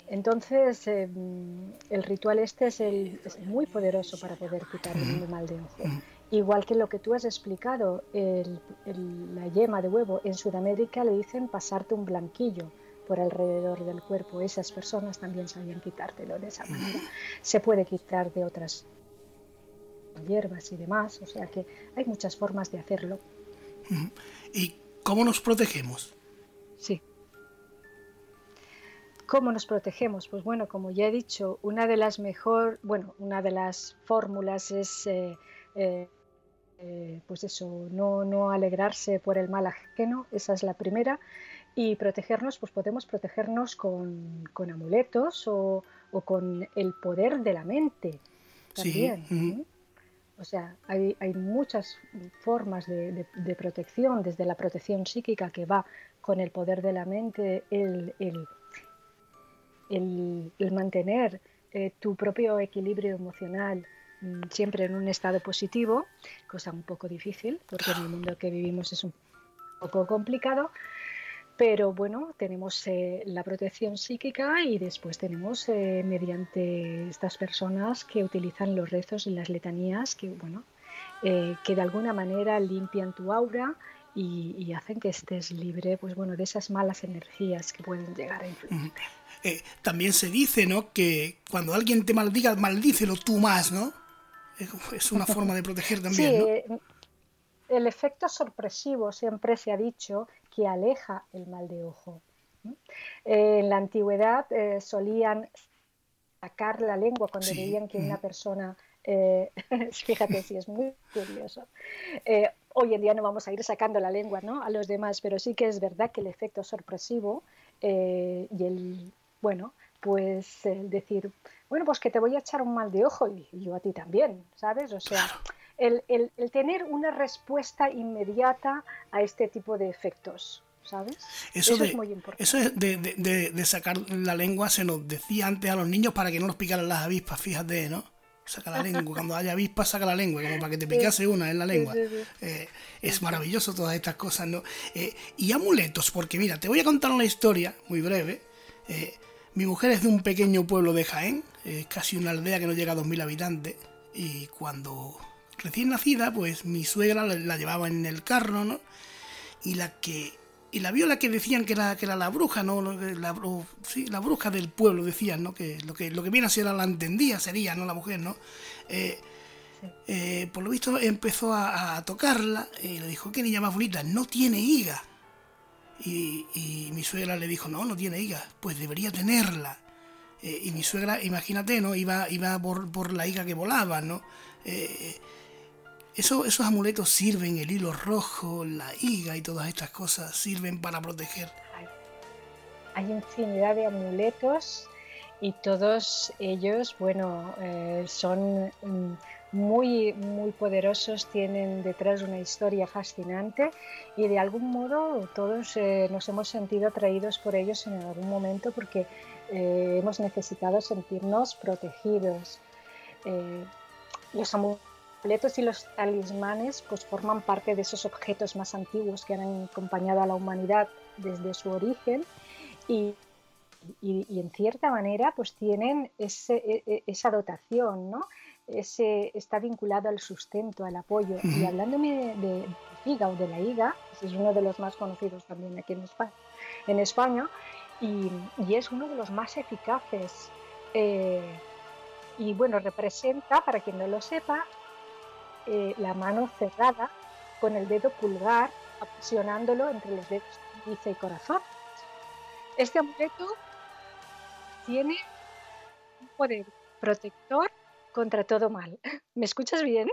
Speaker 2: Entonces, eh, el ritual este es, el, muy poderoso para poder quitar el mal de ojo. Igual que lo que tú has explicado, la yema de huevo, en Sudamérica le dicen pasarte un blanquillo por alrededor del cuerpo. Esas personas también sabían quitártelo de esa manera. Se puede quitar de otras hierbas y demás, o sea que hay muchas formas de hacerlo.
Speaker 1: ¿Y cómo nos protegemos?
Speaker 2: Sí. ¿Cómo nos protegemos? Pues bueno, como ya he dicho, una de las mejor, bueno, una de las fórmulas es eh, eh, eh, pues eso, no, no alegrarse por el mal ajeno, esa es la primera. Y protegernos, pues podemos protegernos con, con amuletos o, o, con el poder de la mente también. Sí. O sea, hay, muchas formas de, protección, desde la protección psíquica que va con el poder de la mente, el, mantener eh, tu propio equilibrio emocional mm, siempre en un estado positivo, cosa un poco difícil, porque en el mundo que vivimos es un poco complicado, Pero bueno, tenemos eh, la protección psíquica y después tenemos eh, mediante estas personas que utilizan los rezos y las letanías que, bueno, eh, que de alguna manera limpian tu aura y, hacen que estés libre, pues bueno, de esas malas energías que pueden llegar a influir.
Speaker 1: también se dice, ¿no? Que cuando alguien te maldiga, maldícelo tú más, ¿no? Es una forma de proteger [laughs] también, sí,
Speaker 2: el efecto sorpresivo siempre se ha dicho que aleja el mal de ojo. en la antigüedad eh, solían sacar la lengua cuando veían que una persona, eh, [laughs] fíjate si es muy curioso, eh, hoy en día no vamos a ir sacando la lengua ¿no? a los demás, pero sí que es verdad que el efecto sorpresivo y el, bueno, pues el decir, bueno, pues que te voy a echar un mal de ojo y, yo a ti también, ¿sabes? O sea, el, el, tener una respuesta inmediata a este tipo de efectos. ¿Sabes?
Speaker 1: Eso, es muy importante. Eso es de, de, de, sacar la lengua, se nos decía antes a los niños para que no nos picaran las avispas, fíjate, ¿no? Saca la lengua, cuando haya avispas, saca la lengua, como para que te picase una en la lengua. Eh, es maravilloso todas estas cosas, ¿no? Eh, y amuletos, porque mira, te voy a contar una historia muy breve. Eh, mi mujer es de un pequeño pueblo de Jaén, casi una aldea que no llega a 2.000 habitantes, y cuando recién nacida, pues mi suegra la, llevaba en el carro, ¿no? Y la que y la vio la que decían que era, que era la bruja, ¿no? La, sí, la bruja del pueblo decían, ¿no? Que lo que, lo que viene a ser la entendía, sería, ¿no? La mujer, ¿no? Eh, eh, por lo visto empezó a, tocarla y le dijo, ¿qué niña más bonita? No tiene higa. Y, y, mi suegra le dijo, no, no tiene higa, pues debería tenerla. Eh, y mi suegra, imagínate, ¿no? Iba, iba por, por la higa que volaba, ¿no? Esos amuletos sirven, el hilo rojo, la higa y todas estas cosas sirven para proteger.
Speaker 2: Hay infinidad de amuletos y todos ellos, bueno, eh, son mm, muy, muy poderosos, tienen detrás una historia fascinante y de algún modo todos eh, nos hemos sentido atraídos por ellos en algún momento porque eh, hemos necesitado sentirnos protegidos. los amuletos amuletos y los talismanes pues forman parte de esos objetos más antiguos que han acompañado a la humanidad desde su origen y, y, en cierta manera pues tienen ese, e, e, esa dotación, ¿no? Ese, está vinculado al sustento, al apoyo. Y hablándome de, de, o de la higa, es uno de los más conocidos también aquí en España, en España y, y es uno de los más eficaces. Eh, y bueno, representa, para quien no lo sepa, eh, la mano cerrada con el dedo pulgar apresionándolo entre los dedos índice y corazón. Este amuleto tiene un poder protector contra todo mal. [laughs] ¿Me escuchas bien?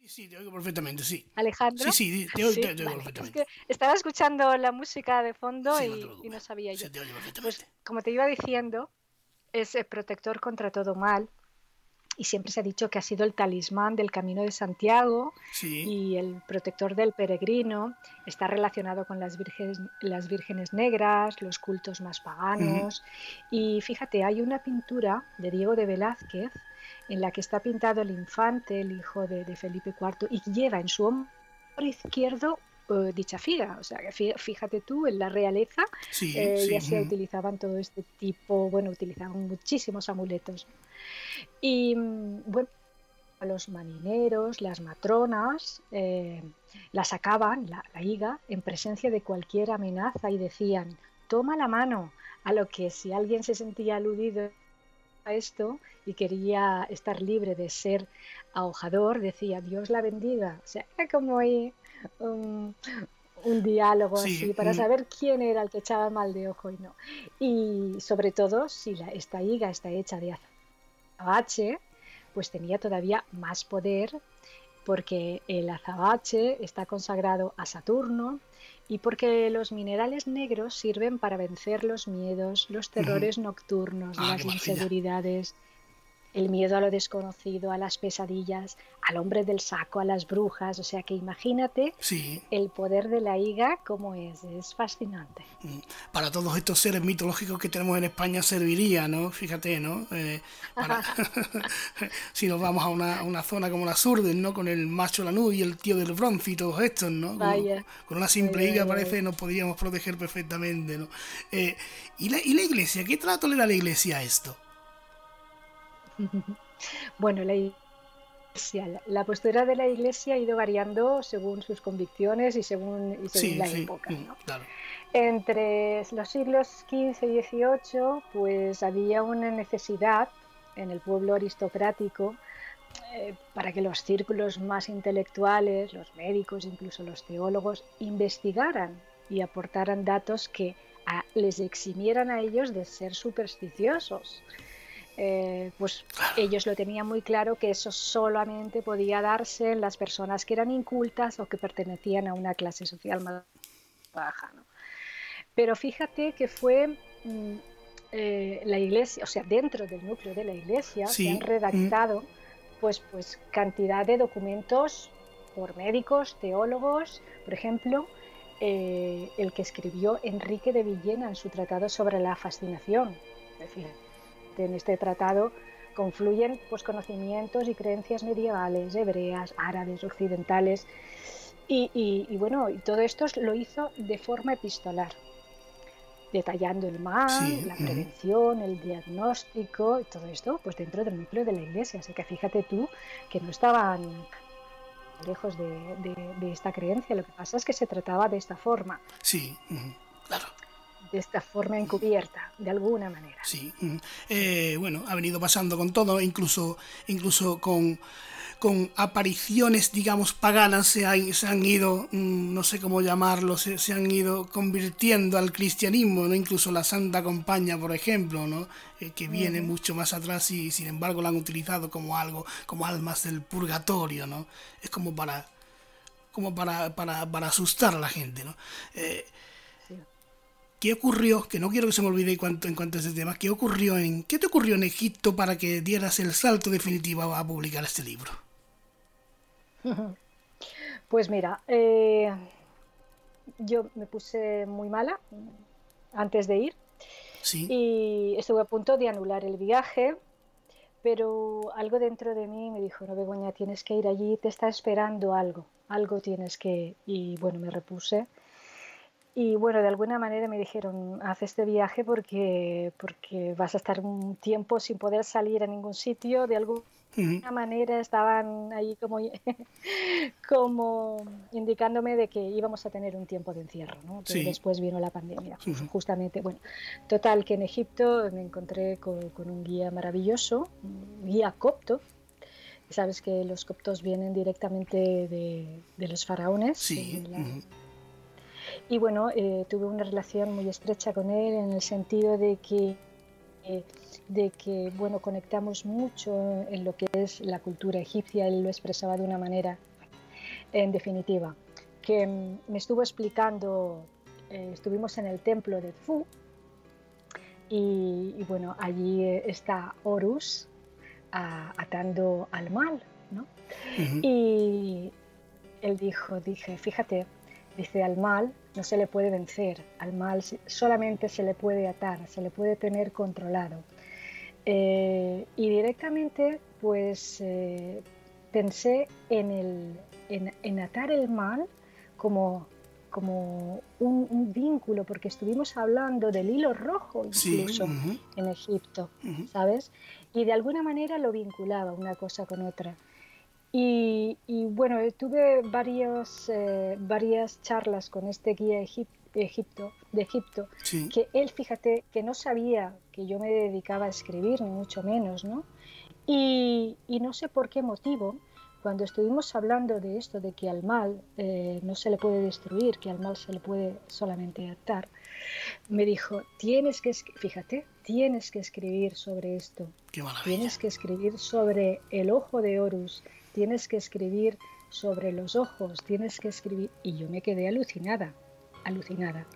Speaker 1: Sí, sí, te oigo perfectamente, sí.
Speaker 2: Alejandro.
Speaker 1: Sí, sí, te oigo, perfectamente.
Speaker 2: estaba escuchando la música de fondo y, no sabía yo. Pues, como te iba diciendo, es protector contra todo mal y siempre se ha dicho que ha sido el talismán del Camino de Santiago y el protector del peregrino. Está relacionado con las vírgenes, las vírgenes negras, los cultos más paganos. Y fíjate, hay una pintura de Diego de Velázquez en la que está pintado el infante, el hijo de, Felipe IV, y lleva en su hombro izquierdo eh, dicha figa. O sea, que fíjate tú, en la realeza eh, ya se utilizaban todo este tipo, bueno, utilizaban muchísimos amuletos. Y mm, bueno, los marineros, las matronas, eh, la sacaban, la, higa, en presencia de cualquier amenaza y decían, toma la mano, a lo que si alguien se sentía aludido a esto y quería estar libre de ser ahojador, decía, Dios la bendiga. O sea, era como ahí un, diálogo así para saber quién era el que echaba mal de ojo y no. Y sobre todo si la, esta higa está hecha de azúcar azabache pues tenía todavía más poder porque el azabache está consagrado a Saturno y porque los minerales negros sirven para vencer los miedos, los terrores nocturnos, ah, las inseguridades. El miedo a lo desconocido, a las pesadillas, al hombre del saco, a las brujas. O sea que imagínate el poder de la higa como es, es fascinante.
Speaker 1: Mm. Para todos estos seres mitológicos que tenemos en España serviría, ¿no? Fíjate, ¿no? Eh, [laughs] si nos vamos a una, zona como la Surden, ¿no? Con el macho Lanú y el tío del bronce y todos estos, ¿no? Con, una simple higa parece nos podríamos proteger perfectamente, ¿no? Eh, ¿y, la, ¿Y la iglesia? ¿Qué trato le da la iglesia a esto? [laughs]
Speaker 2: bueno, la la postura de la Iglesia ha ido variando según sus convicciones y según, la época. Mm, Entre los siglos XV y XVIII, pues había una necesidad en el pueblo aristocrático eh, para que los círculos más intelectuales, los médicos, incluso los teólogos, investigaran y aportaran datos que les eximieran a ellos de ser supersticiosos. Eh, pues ellos lo tenían muy claro que eso solamente podía darse en las personas que eran incultas o que pertenecían a una clase social más baja. Pero fíjate que fue mm, eh, la iglesia, o sea, dentro del núcleo de la iglesia se han redactado pues, pues cantidad de documentos por médicos, teólogos, por ejemplo, eh, el que escribió Enrique de Villena en su tratado sobre la fascinación. Es decir, en este tratado confluyen pues, conocimientos y creencias medievales, hebreas, árabes, occidentales. Y, bueno, y todo esto lo hizo de forma epistolar, detallando el mal, la prevención, el diagnóstico, y todo esto pues dentro del núcleo de la iglesia. Así que fíjate tú que no estaban lejos de, esta creencia, lo que pasa es que se trataba de esta forma.
Speaker 1: Sí, claro
Speaker 2: de esta forma encubierta, de alguna manera.
Speaker 1: Sí, mm. eh, bueno, ha venido pasando con todo, incluso, incluso con, con apariciones, digamos, paganas, se han, se han ido, mm, no sé cómo llamarlo, se, han ido convirtiendo al cristianismo, ¿no? Incluso la Santa Compañía, por ejemplo, ¿no? Eh, que viene mucho más atrás y sin embargo la han utilizado como algo, como almas del purgatorio, ¿no? Es como para como para, para, para asustar a la gente, ¿no? Eh, ¿Qué ocurrió? Que no quiero que se me olvide en cuanto, en cuanto a ese tema. ¿Qué ocurrió en qué te ocurrió en Egipto para que dieras el salto definitivo a, publicar este libro? [laughs]
Speaker 2: Pues mira, eh, yo me puse muy mala antes de ir ¿Sí? y estuve a punto de anular el viaje, pero algo dentro de mí me dijo, no, Begoña, tienes que ir allí, te está esperando algo, algo tienes que... Y bueno, me repuse y bueno, de alguna manera me dijeron, haz este viaje porque, porque vas a estar un tiempo sin poder salir a ningún sitio. De alguna manera estaban ahí como, [laughs] como indicándome de que íbamos a tener un tiempo de encierro. ¿no? Después vino la pandemia. Justamente, bueno, total que en Egipto me encontré con, un guía maravilloso, un guía copto, sabes que los coptos vienen directamente de, de los faraones.
Speaker 1: Sí.
Speaker 2: Y bueno, eh, tuve una relación muy estrecha con él en el sentido de que, eh, de que bueno, conectamos mucho en lo que es la cultura egipcia, él lo expresaba de una manera, en definitiva, que mm, me estuvo explicando, eh, estuvimos en el templo de Fu, y, bueno, allí está Horus atando al mal, ¿no? Y él dijo, dije, fíjate, dice al mal no se le puede vencer, al mal solamente se le puede atar, se le puede tener controlado. Eh, y directamente pues eh, pensé en, el, en, atar el mal como, como un, vínculo, porque estuvimos hablando del hilo rojo incluso en Egipto, ¿sabes? Y de alguna manera lo vinculaba una cosa con otra. Y, bueno, tuve varios, eh, varias charlas con este guía Egipto, de Egipto, que él, fíjate, que no sabía que yo me dedicaba a escribir, ni mucho menos, ¿no? Y, no sé por qué motivo, cuando estuvimos hablando de esto, de que al mal eh, no se le puede destruir, que al mal se le puede solamente atar, me dijo, tienes que, fíjate, tienes que escribir sobre esto. tienes que escribir sobre el ojo de Horus, tienes que escribir sobre los ojos, tienes que escribir... Y yo me quedé alucinada, alucinada.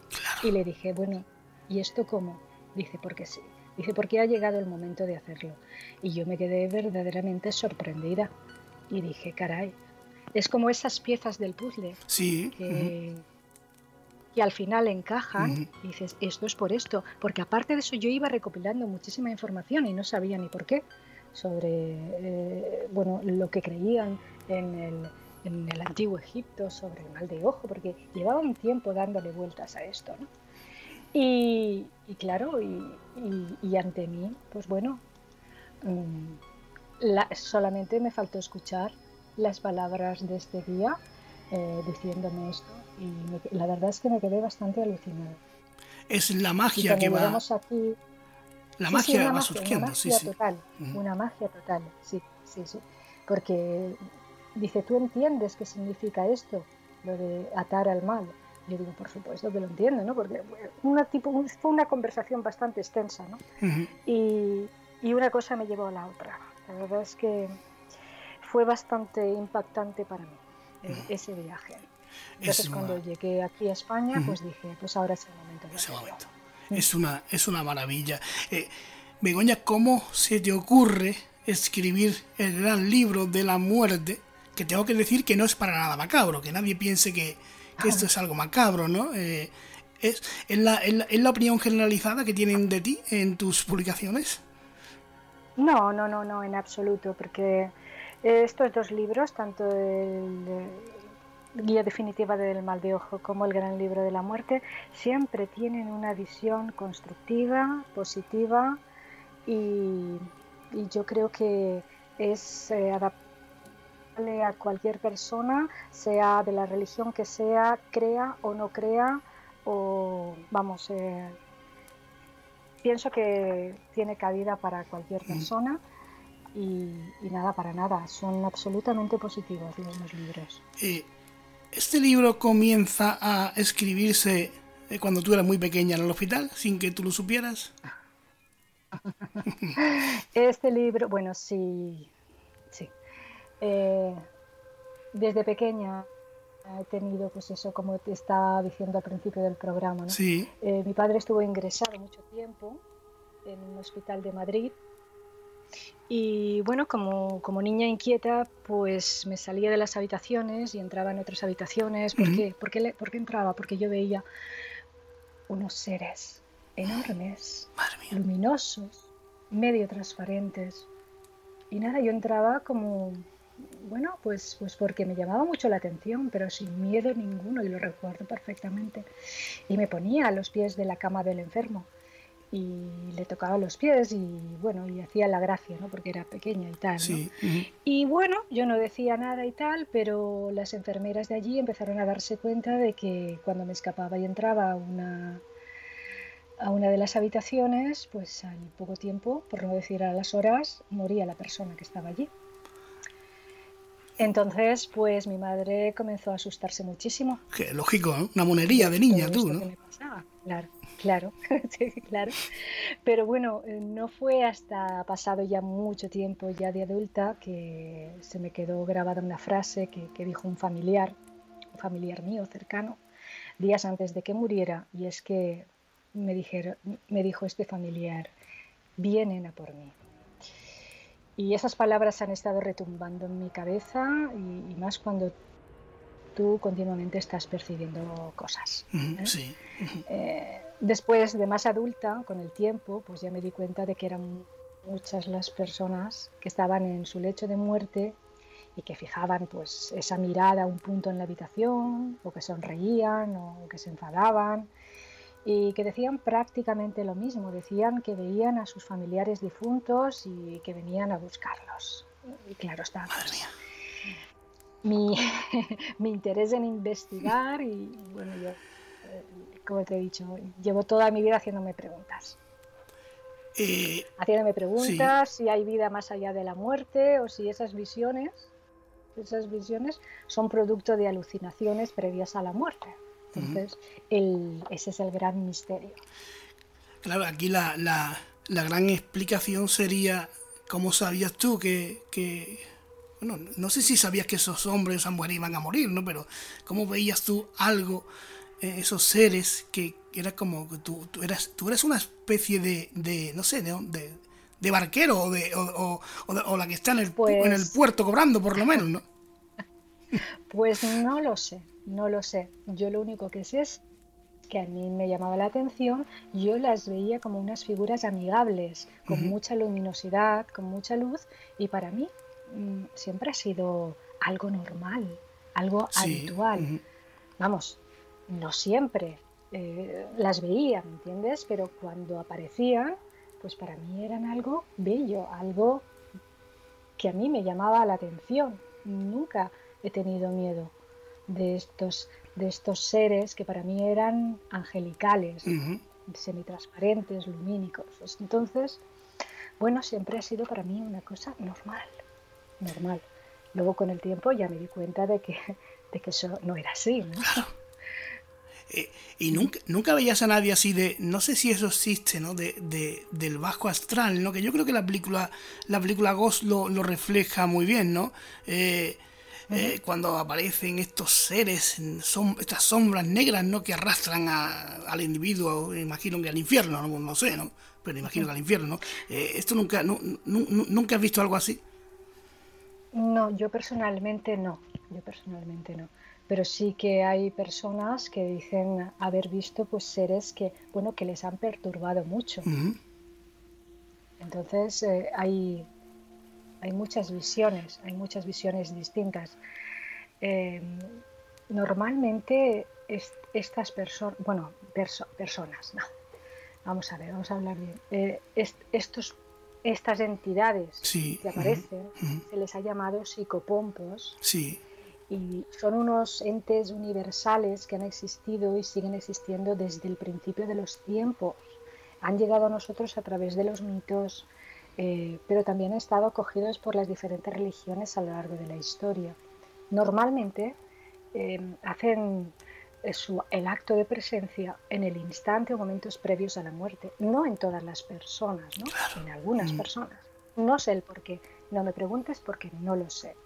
Speaker 2: Y le dije, bueno, ¿y esto cómo? Dice, porque sí, Dice, porque ha llegado el momento de hacerlo. Y yo me quedé verdaderamente sorprendida. Y dije, caray, es como esas piezas del puzzle.
Speaker 1: Sí.
Speaker 2: Que, al final encajan. Y dices, esto es por esto. Porque aparte de eso yo iba recopilando muchísima información y no sabía ni por qué sobre eh, bueno, lo que creían en el, en el antiguo Egipto sobre el mal de ojo, porque llevaba un tiempo dándole vueltas a esto. ¿no? Y, claro, y, ante mí, pues bueno, mm, solamente me faltó escuchar las palabras de este día eh, diciéndome esto y la verdad es que me quedé bastante alucinada.
Speaker 1: Es la magia que va...
Speaker 2: Aquí,
Speaker 1: la magia va surgiendo,
Speaker 2: una magia total, una magia total, sí, sí, sí. Porque dice, ¿tú entiendes qué significa esto? Lo de atar al mal. Yo digo, por supuesto que lo entiendo, ¿no? Porque una tipo, fue una conversación bastante extensa, ¿no? y, y, una cosa me llevó a la otra. La verdad es que fue bastante impactante para mí eh, ese viaje. Entonces, cuando llegué aquí a España, pues dije, pues ahora es el momento. De
Speaker 1: ese momento. Es una, es una maravilla. Eh, Begoña, ¿cómo se te ocurre escribir el gran libro de la muerte? Que tengo que decir que no es para nada macabro, que nadie piense que, que esto es algo macabro, ¿no? Eh, ¿es, la, la, opinión generalizada que tienen de ti en tus publicaciones?
Speaker 2: No, no, no, no, en absoluto, porque estos dos libros, tanto el Guía Definitiva del Mal de Ojo como el Gran Libro de la Muerte, siempre tienen una visión constructiva, positiva y, yo creo que es eh, adaptable a cualquier persona, sea de la religión que sea, crea o no crea, o vamos, eh, pienso que tiene cabida para cualquier mm. persona. Y, nada, para nada, son absolutamente positivos los, libros.
Speaker 1: Este libro comienza a escribirse eh, cuando tú eras muy pequeña en el hospital, sin que tú lo supieras. [laughs]
Speaker 2: este libro, bueno, sí, eh, desde pequeña he tenido, pues eso, como te estaba diciendo al principio del programa, ¿no?
Speaker 1: Eh,
Speaker 2: mi padre estuvo ingresado mucho tiempo en un hospital de Madrid y bueno, como, como, niña inquieta, pues me salía de las habitaciones y entraba en otras habitaciones. ¿Por, qué? ¿Por, qué, ¿Por qué entraba? Porque yo veía unos seres enormes, luminosos, medio transparentes. Y nada, yo entraba como bueno, pues, pues porque me llamaba mucho la atención, pero sin miedo ninguno, y lo recuerdo perfectamente. Y me ponía a los pies de la cama del enfermo y le tocaba los pies y bueno, y hacía la gracia, ¿no? Porque era pequeña y tal, Y bueno, yo no decía nada y tal, pero las enfermeras de allí empezaron a darse cuenta de que cuando me escapaba y entraba a una a una de las habitaciones, pues al poco tiempo, por no decir a las horas, moría la persona que estaba allí. Entonces, pues mi madre comenzó a asustarse muchísimo.
Speaker 1: Lógico, una monería de niña tú, ¿no?
Speaker 2: Claro, claro, [laughs] claro. Pero bueno, eh, no fue hasta pasado ya mucho tiempo, ya de adulta, que se me quedó grabada una frase que, que dijo un familiar, un familiar mío cercano, días antes de que muriera, y es que me, dijeron, me dijo este familiar, vienen a por mí. Y esas palabras han estado retumbando en mi cabeza y, más cuando tú continuamente estás percibiendo cosas.
Speaker 1: ¿eh? Sí.
Speaker 2: Eh, después de más adulta, con el tiempo, pues ya me di cuenta de que eran muchas las personas que estaban en su lecho de muerte y que fijaban pues esa mirada a un punto en la habitación o que sonreían o que se enfadaban y que decían prácticamente lo mismo, decían que veían a sus familiares difuntos y que venían a buscarlos. Y claro está. Mi, [laughs] mi, interés en investigar y bueno, yo, eh, como te he dicho, llevo toda mi vida haciéndome preguntas.
Speaker 1: Eh,
Speaker 2: haciéndome preguntas si hay vida más allá de la muerte o si esas visiones, esas visiones son producto de alucinaciones previas a la muerte. Entonces, ese es el gran misterio.
Speaker 1: Claro, aquí la, la, la gran explicación sería, ¿cómo sabías tú que, que, bueno, no sé si sabías que esos hombres, esas mujeres iban a morir, ¿no? Pero ¿cómo veías tú algo, eh, esos seres que era como que tú, tú, eras, tú eres una especie de, de no sé, de, de, barquero o, de, o, o, la que está en el, en el pues puerto cobrando, por lo menos, ¿no? [laughs]
Speaker 2: Pues no lo sé, no lo sé. Yo lo único que sé es que a mí me llamaba la atención, yo las veía como unas figuras amigables, con mucha luminosidad, con mucha luz, y para mí mm, siempre ha sido algo normal, algo habitual. Vamos, no siempre eh, las veía, ¿me entiendes? Pero cuando aparecían, pues para mí eran algo bello, algo que a mí me llamaba la atención. Nunca he tenido miedo de estos, de estos seres que para mí eran angelicales, semitransparentes, lumínicos. Entonces, bueno, siempre ha sido para mí una cosa normal, normal. Luego con el tiempo ya me di cuenta de que, [laughs] de que eso no era así. ¿no?
Speaker 1: Eh, y nunca, nunca veías a nadie así de, no sé si eso existe, ¿no? De, de, del bajo astral, ¿no? Que yo creo que la película, la película Ghost lo, lo refleja muy bien, ¿no? Eh, eh, cuando aparecen estos seres, son, estas sombras negras, ¿no? Que arrastran al individuo, imagino que al infierno, no, no sé, ¿no? Pero imagino que al infierno, ¿no? ¿Esto nunca, nunca has visto algo así?
Speaker 2: No, yo personalmente no, yo personalmente no pero sí que hay personas que dicen haber visto pues seres que bueno que les han perturbado mucho entonces eh, hay hay muchas visiones hay muchas visiones distintas. Eh, normalmente estas personas bueno personas no. vamos a ver vamos a hablar bien. Eh, estos estas entidades que aparecen se les ha llamado psicopompos.
Speaker 1: Sí.
Speaker 2: Y son unos entes universales que han existido y siguen existiendo desde el principio de los tiempos. Han llegado a nosotros a través de los mitos, eh, pero también han estado acogidos por las diferentes religiones a lo largo de la historia. Normalmente eh, hacen eh, el acto de presencia en el instante o momentos previos a la muerte, no en todas las personas, ¿no? en algunas mm. personas. No sé el por qué, no me preguntes porque no lo sé.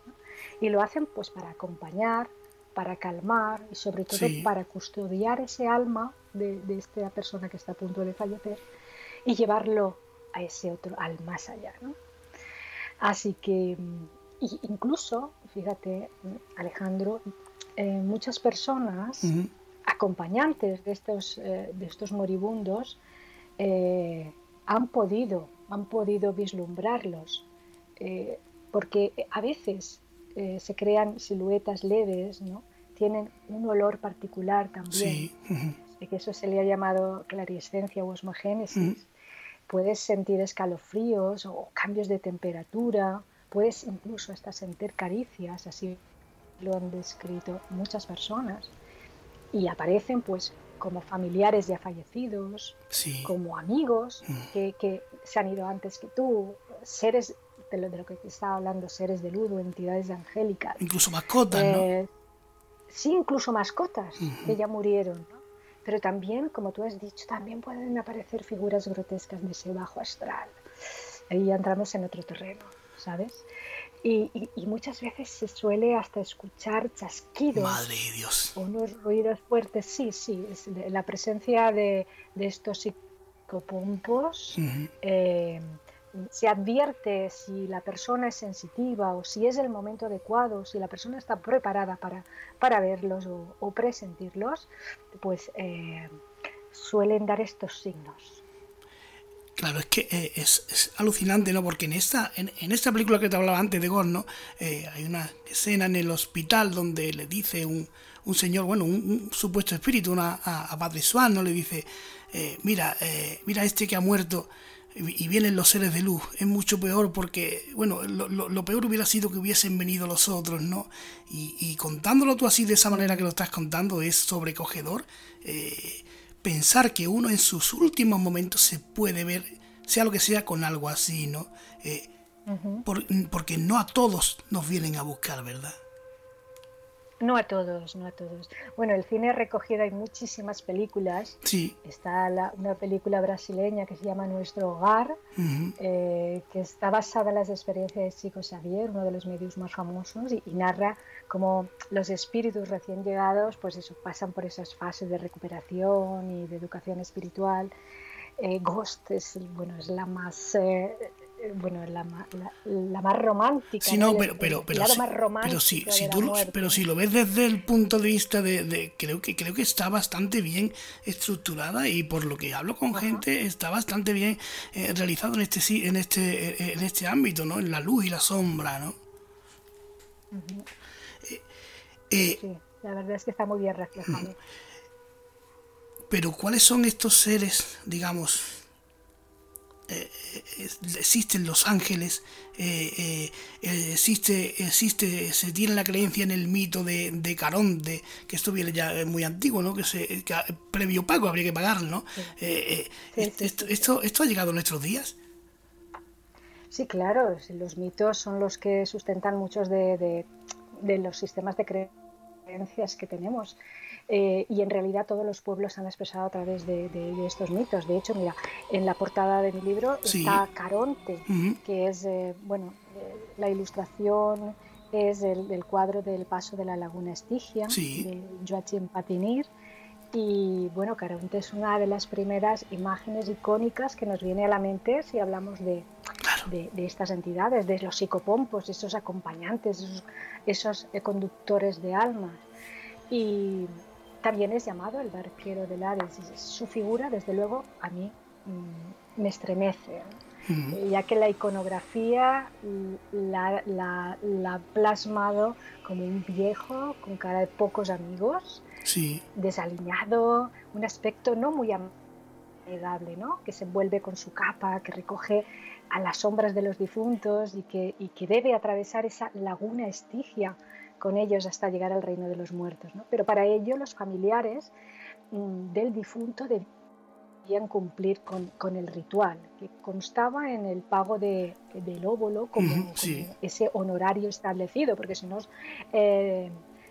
Speaker 2: Y lo hacen pues para acompañar, para calmar y sobre todo para custodiar ese alma de, esta persona que está a punto de fallecer y llevarlo a ese otro, al más allá. ¿no? Así que incluso, fíjate Alejandro, eh, muchas personas acompañantes de estos, eh, de estos moribundos eh, han podido, han podido vislumbrarlos, porque a veces se crean siluetas leves, ¿no? tienen un olor particular también, que eso se le ha llamado clariescencia o osmogénesis. Puedes sentir escalofríos o cambios de temperatura, puedes incluso hasta sentir caricias, así lo han descrito muchas personas. Y aparecen pues como familiares ya fallecidos, como amigos que, que, se han ido antes que tú, seres de lo, de lo que estaba hablando, seres de luz o entidades angélicas.
Speaker 1: Incluso mascotas, ¿no? Eh,
Speaker 2: sí, incluso mascotas que ya murieron, ¿no? Pero también, como tú has dicho, también pueden aparecer figuras grotescas de ese bajo astral. Ahí ya entramos en otro terreno, ¿sabes? Y, y, muchas veces se suele hasta escuchar chasquidos.
Speaker 1: Madre de Dios.
Speaker 2: Unos ruidos fuertes. Sí, sí, la presencia de, de estos psicopompos se advierte si la persona es sensitiva o si es el momento adecuado, si la persona está preparada para, para verlos o, presentirlos, pues eh, suelen dar estos signos.
Speaker 1: Claro, es que eh, es, alucinante, ¿no? Porque en esta, en, esta película que te hablaba antes de Gorno, eh, hay una escena en el hospital donde le dice un, un señor, bueno, un, supuesto espíritu, una, a, Padre Swan, ¿no? Le dice, mira, mira este que ha muerto, y vienen los seres de luz. Es mucho peor porque, bueno, lo, peor hubiera sido que hubiesen venido los otros, ¿no? Y, contándolo tú así de esa manera que lo estás contando es sobrecogedor. Eh, pensar que uno en sus últimos momentos se puede ver, sea lo que sea, con algo así, ¿no? Eh, porque no a todos nos vienen a buscar, ¿verdad?
Speaker 2: No a todos, no a todos. Bueno, el cine recogido hay muchísimas películas.
Speaker 1: Sí.
Speaker 2: Está una película brasileña que se llama Nuestro Hogar, eh, que está basada en las experiencias de Chico Xavier, uno de los medios más famosos, y, narra cómo los espíritus recién llegados, pues eso, pasan por esas fases de recuperación y de educación espiritual. Eh, Ghost es, bueno, es la más eh, bueno, la, la, más romántica.
Speaker 1: Sí, no, pero, pero, pero, si, pero si lo ves desde el punto de vista de, creo que creo que está bastante bien estructurada y por lo que hablo con gente está bastante bien eh, realizado en este en este eh, en este ámbito, ¿no? En la luz y la sombra, ¿no?
Speaker 2: Eh, sí, la verdad es que está muy bien reflejado. [clears throat]
Speaker 1: Pero ¿cuáles son estos seres, digamos, eh, existen los ángeles, eh, eh, existe, existe, se tiene la creencia en el mito de, de Caronte, que esto viene ya muy antiguo, ¿no? Que, se, previo pago habría que pagar, ¿no? esto, esto, ha llegado a nuestros días.
Speaker 2: Sí, claro, los mitos son los que sustentan muchos de, de los sistemas de creencias que tenemos. Eh, y en realidad todos los pueblos han expresado a través de, estos mitos. De hecho, mira, en la portada de mi libro está Caronte, que es, eh, bueno, eh, la ilustración es del, cuadro del paso de la laguna Estigia, de Joachim Patinir. Y bueno, Caronte es una de las primeras imágenes icónicas que nos viene a la mente si hablamos de, de, estas entidades, de los psicopompos, esos acompañantes, esos, esos conductores de almas. Y, también es llamado el barquero del Hades. Su figura, desde luego, a mí mm, me estremece, ya que la iconografía la, ha plasmado como un viejo con cara de pocos amigos, desaliñado, un aspecto no muy amigable, ¿no? que se envuelve con su capa, que recoge a las sombras de los difuntos y que, y que debe atravesar esa laguna estigia con ellos hasta llegar al reino de los muertos. Pero para ello los familiares mm, del difunto debían cumplir con, el ritual, que constaba en el pago de, del óvulo como, ese honorario establecido, porque si no, eh,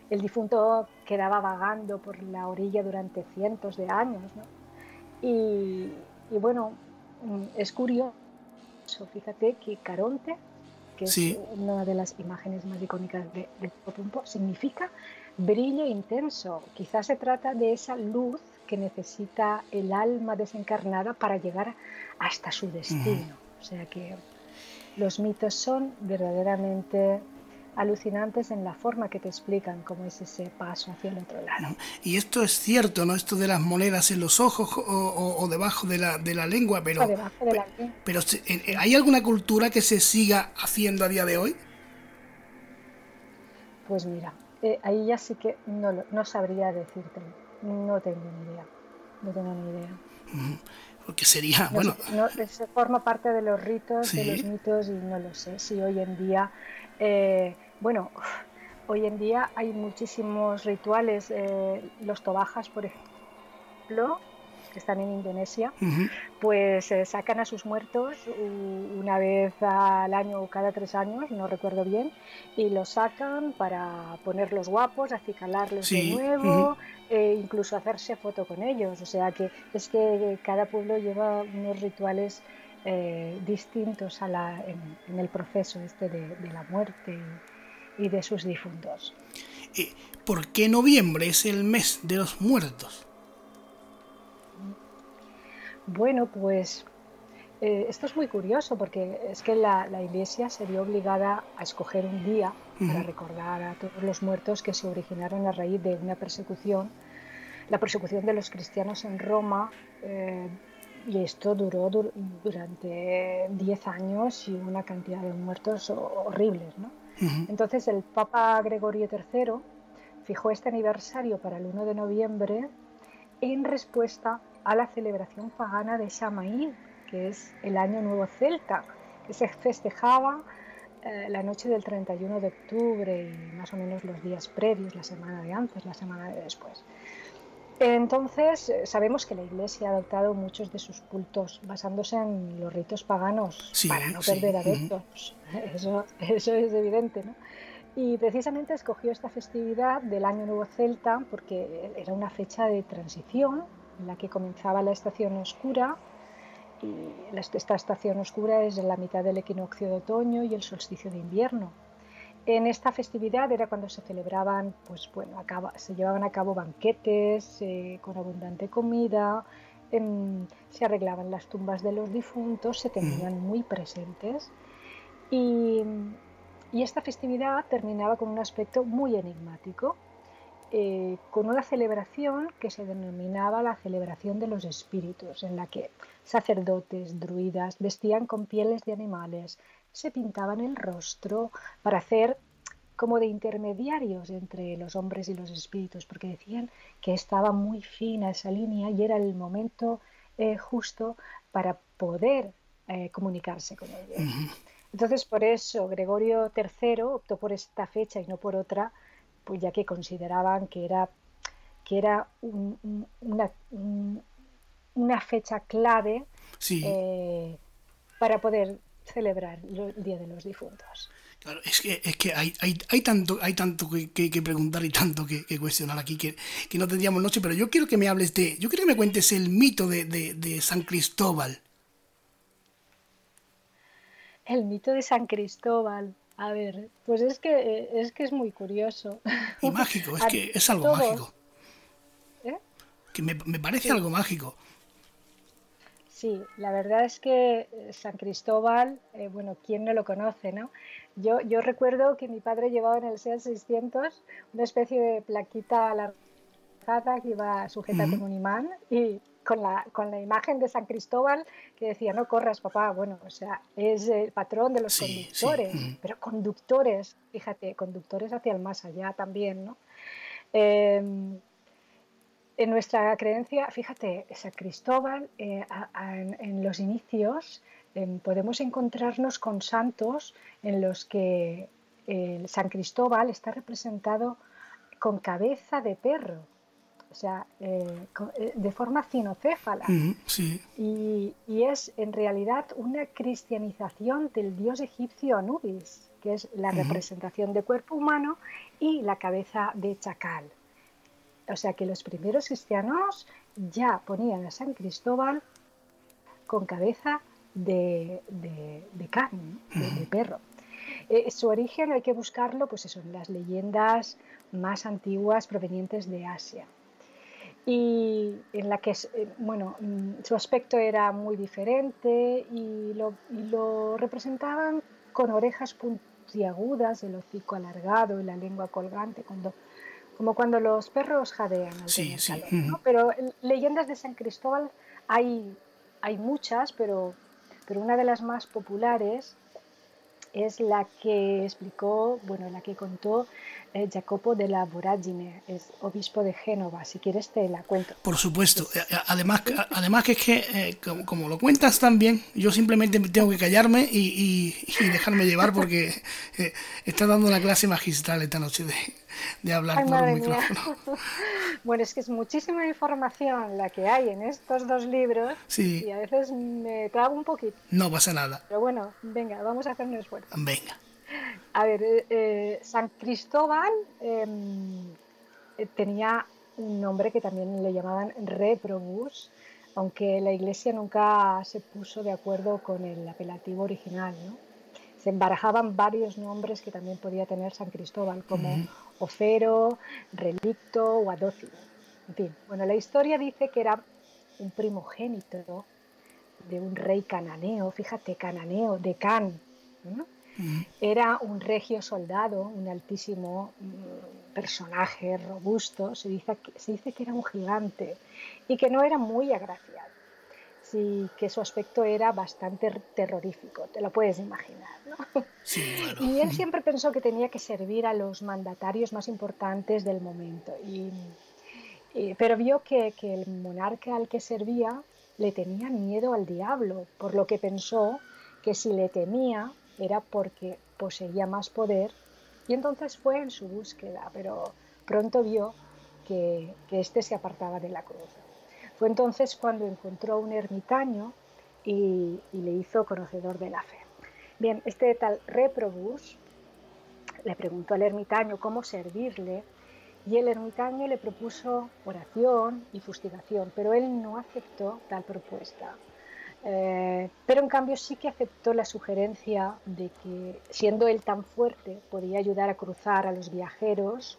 Speaker 2: el difunto quedaba vagando por la orilla durante cientos de años. Y, y bueno, mm, es curioso, fíjate que Caronte que es una de las imágenes más icónicas de, de significa brillo intenso. Quizás se trata de esa luz que necesita el alma desencarnada para llegar hasta su destino. O sea que los mitos son verdaderamente alucinantes en la forma que te explican cómo es ese paso hacia el otro lado.
Speaker 1: Y esto es cierto, ¿no? Esto de las monedas en los ojos o, debajo de la, de la lengua, pero, pero, eh, ¿hay alguna cultura que se siga haciendo a día de hoy?
Speaker 2: Pues mira, eh, ahí ya sí que no, no sabría decirte, no tengo ni idea, no tengo ni idea.
Speaker 1: Porque sería, bueno...
Speaker 2: se forma parte de los ritos, de los mitos y no lo sé, si hoy en día... Eh, bueno, [laughs] hoy en día hay muchísimos rituales. Eh, los tobajas, por ejemplo, que están en Indonesia, pues eh, sacan a sus muertos una vez al año o cada tres años, no recuerdo bien, y los sacan para ponerlos guapos, acicalarlos de nuevo, e incluso hacerse foto con ellos. O sea que es que cada pueblo lleva unos rituales eh, distintos a la, en, el proceso este de, de la muerte y de sus difuntos.
Speaker 1: ¿Por qué noviembre es el mes de los muertos?
Speaker 2: Bueno, pues eh, esto es muy curioso porque es que la, Iglesia se vio obligada a escoger un día para recordar a todos los muertos que se originaron a raíz de una persecución, la persecución de los cristianos en Roma, eh, y esto duró durante 10 años y una cantidad de muertos horribles. ¿no? Entonces el Papa Gregorio III fijó este aniversario para el 1 de noviembre en respuesta a la celebración pagana de Samaín, que es el Año Nuevo Celta, que se festejaba eh, la noche del 31 de octubre y más o menos los días previos, la semana de antes, la semana de después. Entonces, eh, sabemos que la Iglesia ha adoptado muchos de sus cultos basándose en los ritos paganos para no perder adeptos. [laughs] Eso, eso, es evidente, ¿no? Y precisamente escogió esta festividad del Año Nuevo Celta porque era una fecha de transición en la que comenzaba la estación oscura y esta estación oscura es en la mitad del equinoccio de otoño y el solsticio de invierno. En esta festividad era cuando se celebraban, pues bueno, se llevaban a cabo banquetes eh, con abundante comida, em, se arreglaban las tumbas de los difuntos, se tenían muy presentes. Y, y esta festividad terminaba con un aspecto muy enigmático eh, con una celebración que se denominaba la celebración de los espíritus, en la que sacerdotes, druidas vestían con pieles de animales, se pintaban el rostro para hacer como de intermediarios entre los hombres y los espíritus, porque decían que estaba muy fina esa línea y era el momento eh, justo para poder eh, comunicarse con ellos. Entonces, por eso Gregorio III optó por esta fecha y no por otra, pues ya que consideraban que era, que era una, una, fecha clave eh, para poder celebrar el Día de los Difuntos.
Speaker 1: Claro, es que, es que hay, hay, hay tanto, hay tanto que, que, preguntar y tanto que, cuestionar aquí que, que, no tendríamos noche, pero yo quiero que me hables de, yo quiero que me cuentes el mito de, de, de San Cristóbal.
Speaker 2: El mito de San Cristóbal. A ver, pues es que eh, es que es muy curioso.
Speaker 1: Y mágico, es [laughs] que es algo mágico. ¿Eh? Que me, parece algo mágico.
Speaker 2: Sí, la verdad es que eh, San Cristóbal, bueno, ¿quién no lo conoce, no? Yo, yo recuerdo que mi padre llevaba en el SEAT 600 una especie de plaquita alargada que iba sujeta con un imán y con la, con la imagen de San Cristóbal que decía, no corras, papá. Bueno, o sea, es el patrón de los conductores, pero conductores, fíjate, conductores hacia el más allá también, ¿no? Em, en nuestra creencia, fíjate, San Cristóbal, eh, en, los inicios em, podemos encontrarnos con santos en los que San Cristóbal está representado con cabeza de perro o sea, eh, eh, de forma cinocéfala. y, es en realidad una cristianización del dios egipcio Anubis, que es la representación de cuerpo humano y la cabeza de chacal. O sea que los primeros cristianos ya ponían a San Cristóbal con cabeza de, de, carne, de, perro. Eh, su origen hay que buscarlo pues eso, en las leyendas más antiguas provenientes de Asia. Y en la que, eh, bueno, mm, su aspecto era muy diferente y lo, lo representaban con orejas puntiagudas, el hocico alargado y la lengua colgante, cuando, como cuando los perros jadean al sí, sí. Pero leyendas de San Cristóbal hay, hay muchas, pero, pero una de las más populares es la que explicó, bueno, la que contó eh, Jacopo de la Voragine, es obispo de Génova. Si quieres te la cuento.
Speaker 1: Por supuesto. Eh, eh, además, además que es que, como, lo cuentas tan bien, yo simplemente tengo que callarme y, dejarme llevar porque está dando una clase magistral esta noche de, de hablar por un micrófono. [laughs]
Speaker 2: bueno, es que es muchísima información la que hay en estos dos libros y a veces me trabo un poquito.
Speaker 1: No pasa nada.
Speaker 2: Pero bueno, venga, vamos a hacer un esfuerzo.
Speaker 1: Venga.
Speaker 2: A ver, eh, eh, San Cristóbal em, eh, tenía un nombre que también le llamaban Reprobus, aunque la iglesia nunca se puso de acuerdo con el apelativo original. Se embarajaban varios nombres que también podía tener San Cristóbal, como Ofero, Relicto o Adócilo. En fin, bueno, la historia dice que era un primogénito de un rey cananeo, fíjate, cananeo, de Can. Era un regio soldado, un altísimo mm, personaje robusto, se dice, que, se dice que era un gigante y que no era muy agraciado, sí, que su aspecto era bastante terrorífico, te lo puedes imaginar. ¿no? Y él siempre pensó que tenía que servir a los mandatarios más importantes del momento, y, pero vio que, que el monarca al que servía le tenía miedo al diablo, por lo que pensó que si le temía era porque poseía más poder y entonces fue en su búsqueda, pero pronto vio que, que éste se apartaba de la cruz. Fue entonces cuando encontró un ermitaño y, le hizo conocedor de la fe. Bien, este tal Reprobus le preguntó al ermitaño cómo servirle y el ermitaño le propuso oración y fustigación, pero él no aceptó tal propuesta. Eh, pero en cambio sí que aceptó la sugerencia de que, siendo él tan fuerte, podía ayudar a cruzar a los viajeros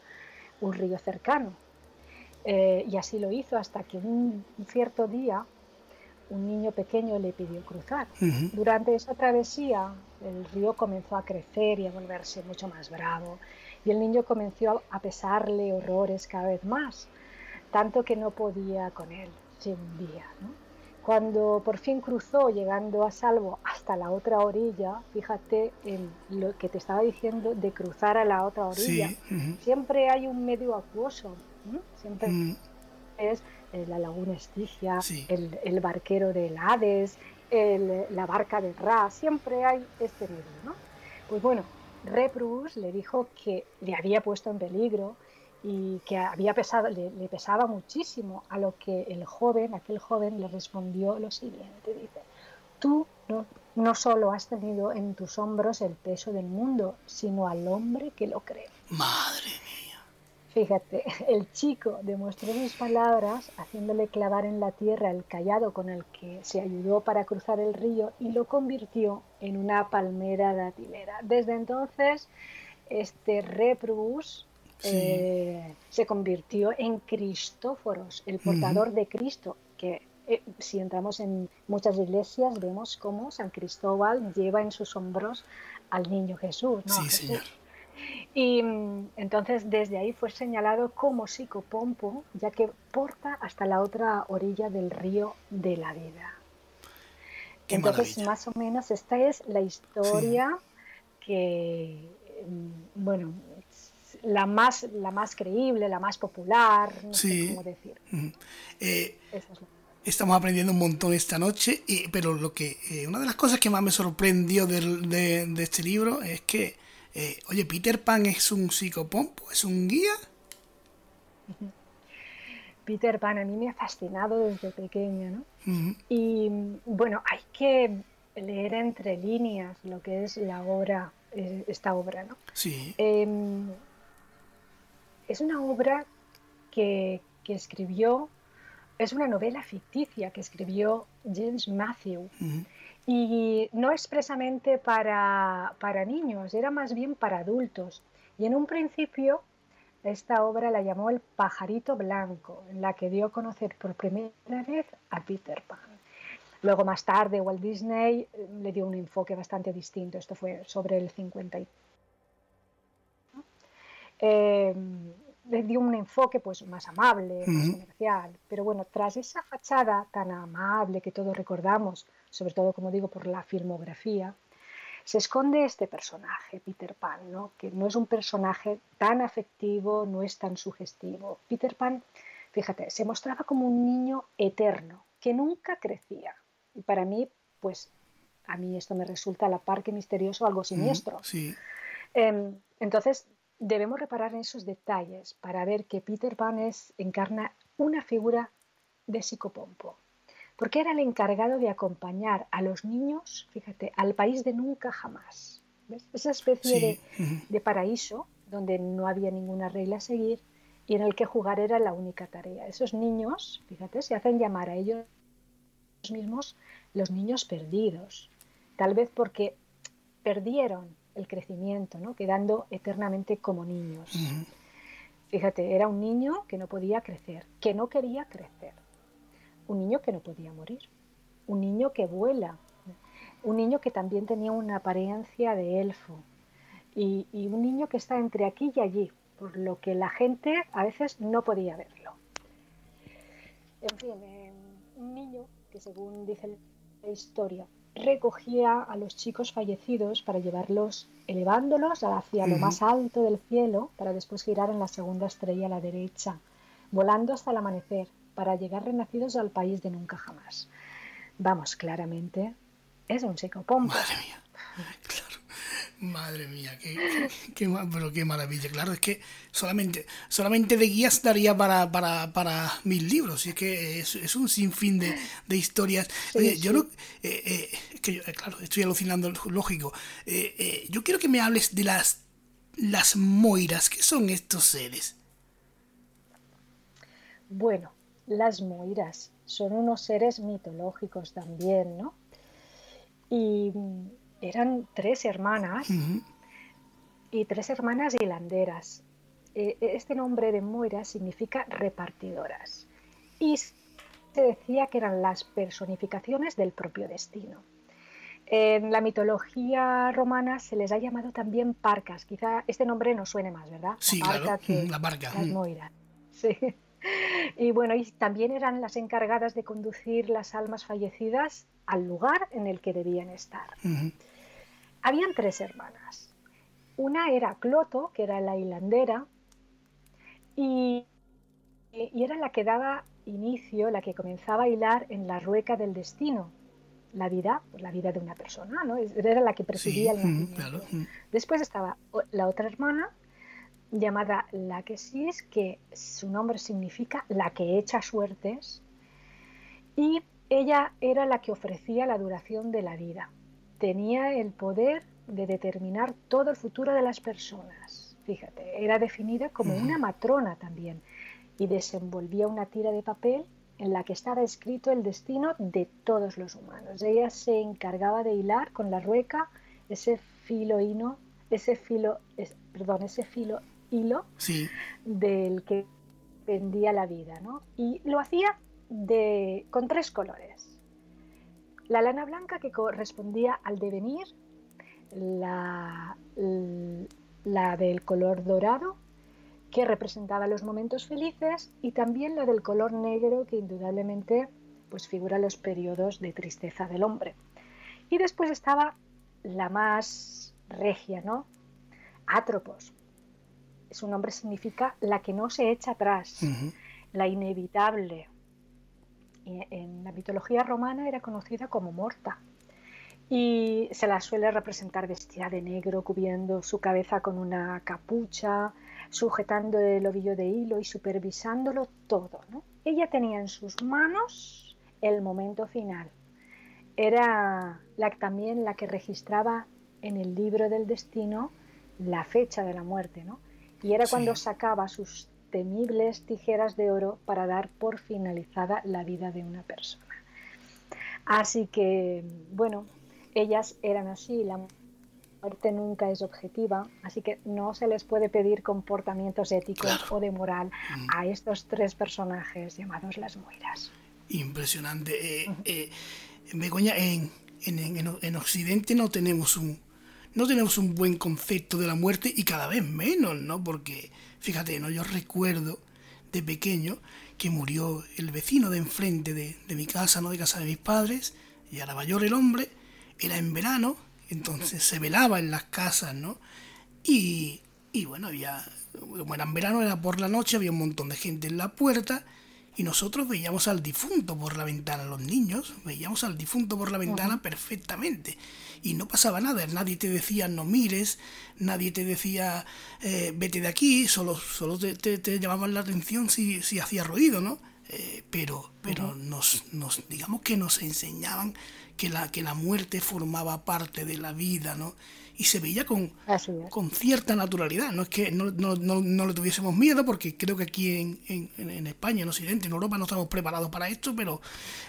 Speaker 2: un río cercano. Eh, y así lo hizo hasta que un cierto día un niño pequeño le pidió cruzar. Durante esa travesía el río comenzó a crecer y a volverse mucho más bravo y el niño comenzó a pesarle horrores cada vez más, tanto que no podía con él, se hundía. Cuando por fin cruzó, llegando a salvo hasta la otra orilla, fíjate en lo que te estaba diciendo de cruzar a la otra orilla. Siempre hay un medio acuoso, siempre es eh, la laguna Estigia, el, barquero del Hades, la barca del Ra, siempre hay este medio, ¿no? Pues bueno, Reprus le dijo que le había puesto en peligro y que había pesado, le, pesaba muchísimo, a lo que el joven, aquel joven, le respondió lo siguiente, dice, tú no, no solo has tenido en tus hombros el peso del mundo, sino al hombre que lo cree.
Speaker 1: Madre mía.
Speaker 2: Fíjate, [laughs] el chico demostró sus palabras haciéndole clavar en la tierra el callado con el que se ayudó para cruzar el río y lo convirtió en una palmera datilera. Desde entonces, este Reprus eh, se convirtió en Cristóforos, el portador de Cristo, que eh, si entramos en muchas iglesias vemos cómo San Cristóbal lleva en sus hombros al niño Jesús.
Speaker 1: Sí, señor.
Speaker 2: Y mm, entonces desde ahí fue señalado como psicopompo, ya que porta hasta la otra orilla del río de la vida. entonces, más o menos, esta es la historia que, mm, bueno, la más, la más creíble, la más popular, no sé cómo decir.
Speaker 1: Eh, estamos aprendiendo un montón esta noche, y, pero lo que eh, una de las cosas que más me sorprendió de, de este libro es que eh, oye, Peter Pan es un psicopompo, es un guía. [laughs]
Speaker 2: Peter Pan a mí me ha fascinado desde pequeña, ¿no? Y bueno, hay que leer entre líneas lo que es la obra, eh, esta obra, ¿no?
Speaker 1: Sí.
Speaker 2: Em, es una obra que, que, escribió, es una novela ficticia que escribió James Matthew. Y no expresamente para, para niños, era más bien para adultos. Y en un principio esta obra la llamó El pajarito blanco, en la que dio a conocer por primera vez a Peter Pan. Luego más tarde Walt Disney eh, le dio un enfoque bastante distinto, esto fue sobre el 50. Eh, le dio un enfoque pues más amable, más comercial, pero bueno, tras esa fachada tan amable que todos recordamos sobre todo, como digo, por la filmografía, se esconde este personaje, Peter Pan, ¿no? que no es un personaje tan afectivo, no es tan sugestivo. Peter Pan, fíjate, se mostraba como un niño eterno, que nunca crecía. Y para mí, pues, a mí esto me resulta la par que misterioso, algo siniestro.
Speaker 1: sí.
Speaker 2: Em, entonces, debemos reparar en esos detalles para ver que Peter Pan es, encarna una figura de psicopompo. Porque era el encargado de acompañar a los niños, fíjate, al país de nunca jamás. Esa especie de, paraíso donde no había ninguna regla a seguir y en el que jugar era la única tarea. Esos niños, fíjate, se hacen llamar a ellos mismos los niños perdidos, tal vez porque perdieron el crecimiento, ¿no? quedando eternamente como niños. Fíjate, era un niño que no podía crecer, que no quería crecer un niño que no podía morir, un niño que vuela, un niño que también tenía una apariencia de elfo y, un niño que está entre aquí y allí, por lo que la gente a veces no podía verlo. En fin, eh, un niño que según dice la historia, recogía a los chicos fallecidos para llevarlos elevándolos hacia lo más alto del cielo para después girar en la segunda estrella a la derecha, volando hasta el amanecer para llegar renacidos al país de nunca jamás. Vamos, claramente, es un psicopompo.
Speaker 1: Madre mía, claro. Madre mía, qué, pero qué maravilla. Claro, es que solamente, solamente de guías daría para, para, para mil libros. Y es que es, un sinfín de, de historias. Oye, yo no. Eh, eh, es que yo, eh, claro, estoy alucinando, lógico. yo quiero que me hables de las las moiras. ¿Qué son estos seres?
Speaker 2: Bueno, las moiras son unos seres mitológicos también, ¿no? Y eran tres hermanas y tres hermanas hilanderas. E, e, este nombre de moira significa repartidoras y se decía que eran las personificaciones del propio destino. En la mitología romana se les ha llamado también parcas. Quizá este nombre no suene más, ¿verdad?
Speaker 1: Sí, claro. la parca.
Speaker 2: Las moiras. Sí. Y bueno, y también eran las encargadas de conducir las almas fallecidas al lugar en el que debían estar. Habían tres hermanas. Una era Cloto, que era la hilandera, y, y, era la que daba inicio, la que comenzaba a hilar en la rueca del destino, la vida, pues la vida de una persona, ¿no? Era la que presidía el nacimiento. Después estaba la otra hermana, llamada Laquesis, que su nombre significa la que echa suertes, y ella era la que ofrecía la duración de la vida. Tenía el poder de determinar todo el futuro de las personas. Fíjate, era definida como una matrona también y desenvolvía una tira de papel en la que estaba escrito el destino de todos los humanos. Ella se encargaba de hilar con la rueca ese filo hino, ese filo, perdón, ese filo hilo del que pendía la vida, ¿no? Y lo hacía de, con tres colores. La lana blanca que correspondía al devenir, la, la del color dorado que representaba los momentos felices y también la del color negro que indudablemente pues figura los periodos de tristeza del hombre. Y después estaba la más regia, ¿no? Atropos. Su nombre significa la que no se echa atrás, la inevitable. En la mitología romana era conocida como Morta. Y se la suele representar vestida de negro, cubriendo su cabeza con una capucha, sujetando el ovillo de hilo y supervisándolo todo. Ella tenía en sus manos el momento final. Era la, también la que registraba en el libro del destino la fecha de la muerte, ¿no? Y era cuando sacaba sus temibles tijeras de oro para dar por finalizada la vida de una persona. Así que, bueno, ellas eran así, la muerte nunca es objetiva, así que no se les puede pedir comportamientos éticos o de moral mm. a estos tres personajes llamados las Moiras.
Speaker 1: Impresionante. Eh, eh, Begoña, en, en, Occidente no tenemos un no tenemos un buen concepto de la muerte y cada vez menos, ¿no? Porque, fíjate, ¿no? Yo recuerdo de pequeño que murió el vecino de enfrente de, de mi casa, ¿no? De casa de mis padres, y a la mayor el hombre, era en verano, entonces se velaba en las casas, ¿no? Y, y bueno, había, como era en verano, era por la noche, había un montón de gente en la puerta y nosotros veíamos al difunto por la ventana, los niños veíamos al difunto por la ventana perfectamente y no pasaba nada, nadie te decía no mires, nadie te decía eh, vete de aquí, solo, solo te, te, llamaban la atención si, si hacía ruido, ¿no? Eh, pero pero nos, nos, digamos que nos enseñaban que la, que la muerte formaba parte de la vida, ¿no? Y se veía con, con cierta naturalidad. No es que no, no, no, le tuviésemos miedo, porque creo que aquí en, en, en, España, en Occidente, en Europa no estamos preparados para esto, pero,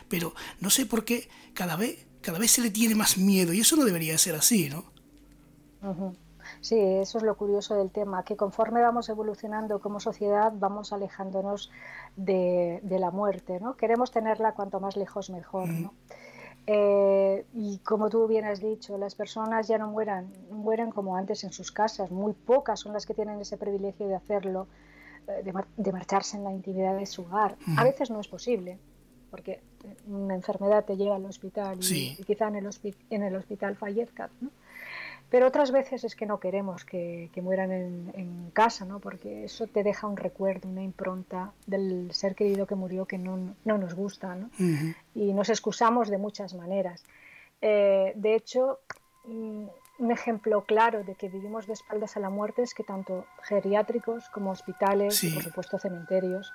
Speaker 1: pero no sé por qué cada vez, cada vez se le tiene más miedo, y eso no debería ser así, ¿no?
Speaker 2: Sí, eso es lo curioso del tema, que conforme vamos evolucionando como sociedad vamos alejándonos de, de la muerte, ¿no? Queremos tenerla cuanto más lejos mejor, ¿no? Eh, y como tú bien has dicho, las personas ya no mueran, mueren como antes en sus casas. Muy pocas son las que tienen ese privilegio de hacerlo, eh, de, marcharse en la intimidad de su hogar. A veces no es posible, porque una enfermedad te lleva al hospital y, quizá en el, en el hospital fallezca. ¿no? Pero otras veces es que no queremos que, mueran en, casa, ¿no? porque eso te deja un recuerdo, una impronta del ser querido que murió que no, nos gusta. ¿no? Y nos excusamos de muchas maneras. Eh, de hecho, mm, un ejemplo claro de que vivimos de espaldas a la muerte es que tanto geriátricos como hospitales y por supuesto cementerios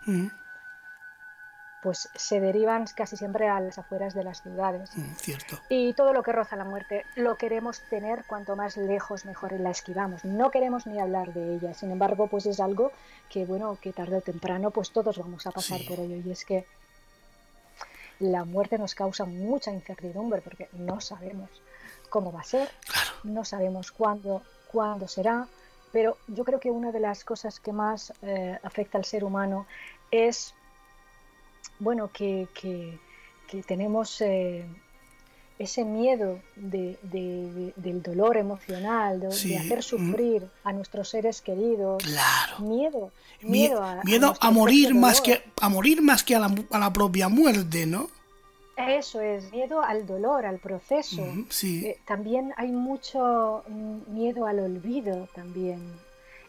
Speaker 2: pues se derivan casi siempre a las afueras de las ciudades.
Speaker 1: Mm, cierto.
Speaker 2: Y todo lo que roza la muerte lo queremos tener cuanto más lejos mejor la esquivamos. No queremos ni hablar de ella. Sin embargo, pues es algo que, bueno, que tarde o temprano pues todos vamos a pasar por ello. Y es que la muerte nos causa mucha incertidumbre porque no sabemos cómo va a ser, no sabemos cuándo, cuándo será, pero yo creo que una de las cosas que más eh, afecta al ser humano es bueno, que, tenemos eh, ese miedo del dolor emocional, de, hacer sufrir a nuestros seres queridos.
Speaker 1: Claro.
Speaker 2: Miedo. Miedo,
Speaker 1: a, miedo a, morir más que a morir más que a la, propia muerte, ¿no?
Speaker 2: Eso es, miedo al dolor, al proceso.
Speaker 1: sí.
Speaker 2: Eh, también hay mucho mm, miedo al olvido también.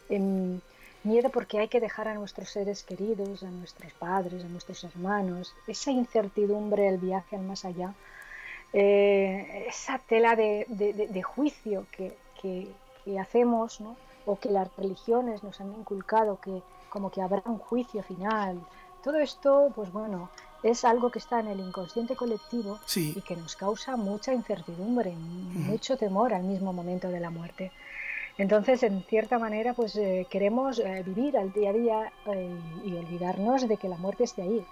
Speaker 2: Em, Miedo porque hay que dejar a nuestros seres queridos, a nuestros padres, a nuestros hermanos, esa incertidumbre, el viaje al más allá, eh, esa tela de, juicio que, hacemos, o que las religiones nos han inculcado, que como que habrá un juicio final. Todo esto, pues bueno, es algo que está en el inconsciente colectivo y que nos causa mucha incertidumbre, mucho temor al mismo momento de la muerte. Entonces, en cierta manera, pues eh, queremos eh, vivir al día a día eh, y olvidarnos de que la muerte esté ahí.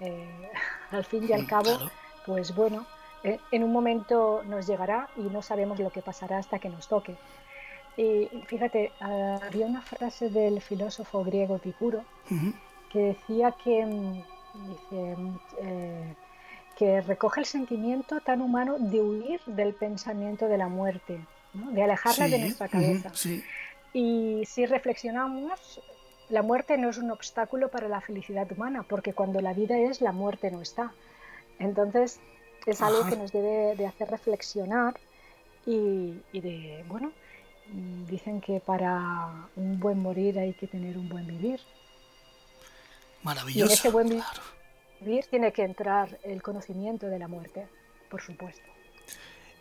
Speaker 2: [laughs] al fin y al cabo, pues bueno, en un momento nos llegará y no sabemos lo que pasará hasta que nos toque. Y fíjate, había una frase del filósofo griego Epicuro que decía que, mm, dice, que recoge el sentimiento tan humano de huir del pensamiento de la muerte de alejarla de nuestra cabeza. Y si reflexionamos, la muerte no es un obstáculo para la felicidad humana, porque cuando la vida es, la muerte no está. Entonces, es algo que nos debe de hacer reflexionar y, de, bueno, dicen que para un buen morir hay que tener un buen vivir.
Speaker 1: Maravilloso. Y
Speaker 2: en ese buen vivir tiene que entrar el conocimiento de la muerte, por supuesto.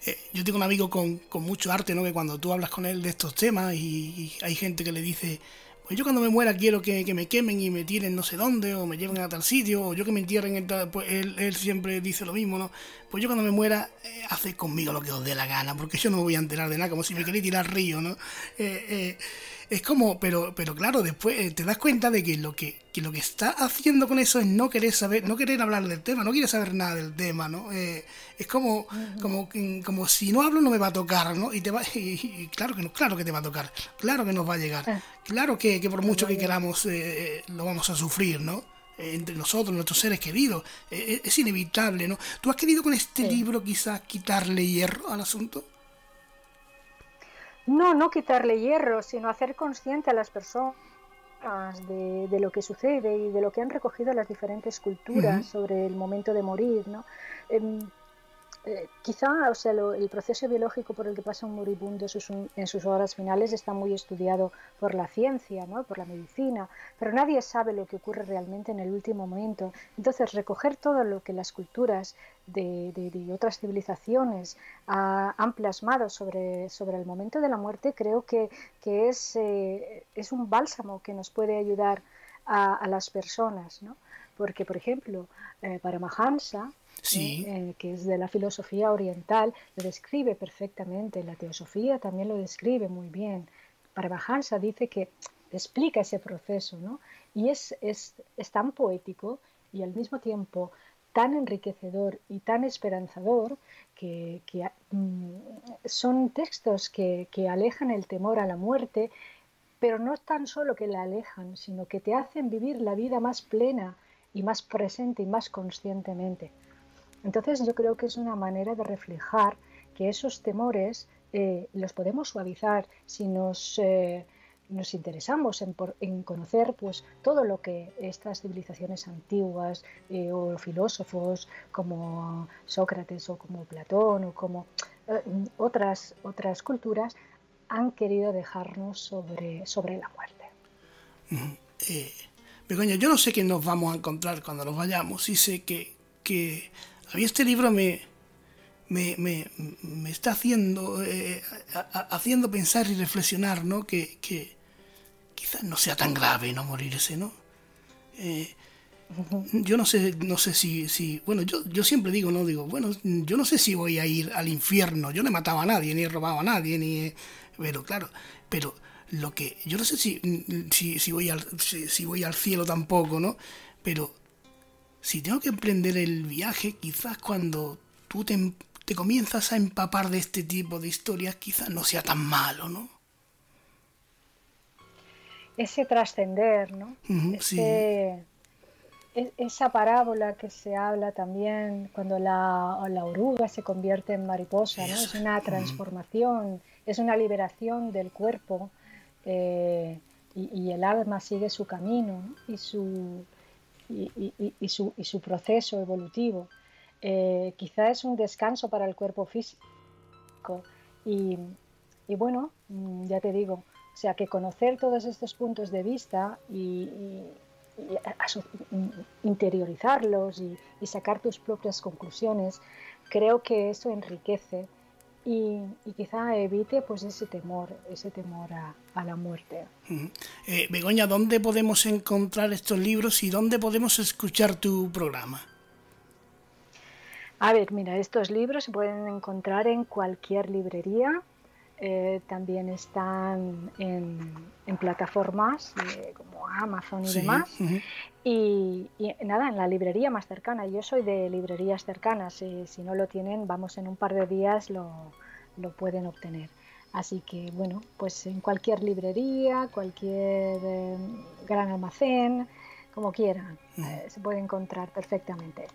Speaker 1: Eh, yo tengo un amigo con, mucho arte, ¿no? Que cuando tú hablas con él de estos temas y, hay gente que le dice, pues yo cuando me muera quiero que, me quemen y me tiren no sé dónde, o me lleven a tal sitio, o yo que me entierren en tal... Pues él, siempre dice lo mismo, ¿no? Pues yo cuando me muera, eh, hace conmigo lo que os dé la gana, porque yo no me voy a enterar de nada, como si me queréis tirar río, ¿no? Eh, es como, pero, pero claro, después eh, te das cuenta de que lo que, lo que está haciendo con eso es no querer saber, no querer hablar del tema, no quiere saber nada del tema, ¿no? Eh, es como, como, como si no hablo no me va a tocar, ¿no? Y te va, [laughs] y, claro que no, claro que te va a tocar, claro que nos va a llegar, claro que, por mucho que queramos eh, lo vamos a sufrir, ¿no? entre nosotros, nuestros seres queridos. es inevitable, ¿no? ¿Tú has querido con este libro quizás quitarle hierro al asunto?
Speaker 2: No, no quitarle hierro, sino hacer consciente a las personas de, lo que sucede y de lo que han recogido las diferentes culturas sobre el momento de morir, ¿no? Em, eh, quizá o sea, el proceso biológico por el que pasa un moribundo en sus horas finales está muy estudiado por la ciencia, ¿no? por la medicina, pero nadie sabe lo que ocurre realmente en el último momento. Entonces, recoger todo lo que las culturas de, otras civilizaciones han plasmado sobre, sobre el momento de la muerte creo que, que es, eh, es un bálsamo que nos puede ayudar a, las personas. ¿no? Porque, por ejemplo, eh, para Mahansa, eh, que es de la filosofía oriental, lo describe perfectamente. La teosofía también lo describe muy bien. Paramahansa dice que explica ese proceso, ¿no? Y es, es, tan poético y al mismo tiempo tan enriquecedor y tan esperanzador que, mm, son textos que, que, alejan el temor a la muerte, pero no tan solo que la alejan, sino que te hacen vivir la vida más plena y más presente y más conscientemente. Entonces yo creo que es una manera de reflejar que esos temores eh, los podemos suavizar si nos, eh, nos interesamos en, conocer pues, todo lo que estas civilizaciones antiguas eh, o filósofos como Sócrates o como Platón o como otras, otras culturas han querido dejarnos sobre, sobre la muerte.
Speaker 1: Begoña, yo no sé qué nos vamos a encontrar cuando nos vayamos, sí sé que, que a mí este libro me, me, está haciendo, eh, haciendo pensar y reflexionar, ¿no? Que, quizás no sea tan grave no morirse, ¿no? Eh, yo no sé, no sé si, si bueno, yo, yo siempre digo, no digo, bueno, yo no sé si voy a ir al infierno, yo no he matado a nadie, ni he robado a nadie, ni, pero claro, pero lo que, yo no sé si, si, si voy al, si, voy al cielo tampoco, ¿no? Pero si tengo que emprender el viaje, quizás cuando tú te, te comienzas a empapar de este tipo de historias, quizás no sea tan malo, ¿no?
Speaker 2: Ese trascender, ¿no? sí esa parábola que se habla también cuando la, oruga se convierte en mariposa, ¿no? es una transformación, es una liberación del cuerpo eh, y, el alma sigue su camino y, su, y, su, proceso evolutivo. Eh, quizá es un descanso para el cuerpo físico y, bueno, mm, ya te digo, o sea que conocer todos estos puntos de vista y interiorizarlos y, sacar tus propias conclusiones, creo que eso enriquece y, quizá evite pues ese temor, ese temor a, la muerte.
Speaker 1: Eh, Begoña, ¿dónde podemos encontrar estos libros y dónde podemos escuchar tu programa?
Speaker 2: A ver, mira, estos libros se pueden encontrar en cualquier librería, eh, también están en, plataformas eh, como Amazon y demás. y, nada, en la librería más cercana. Yo soy de librerías cercanas. y si no lo tienen, vamos, en un par de días lo, lo pueden obtener. Así que bueno, pues en cualquier librería, cualquier eh, gran almacén, como quieran, se puede encontrar perfectamente.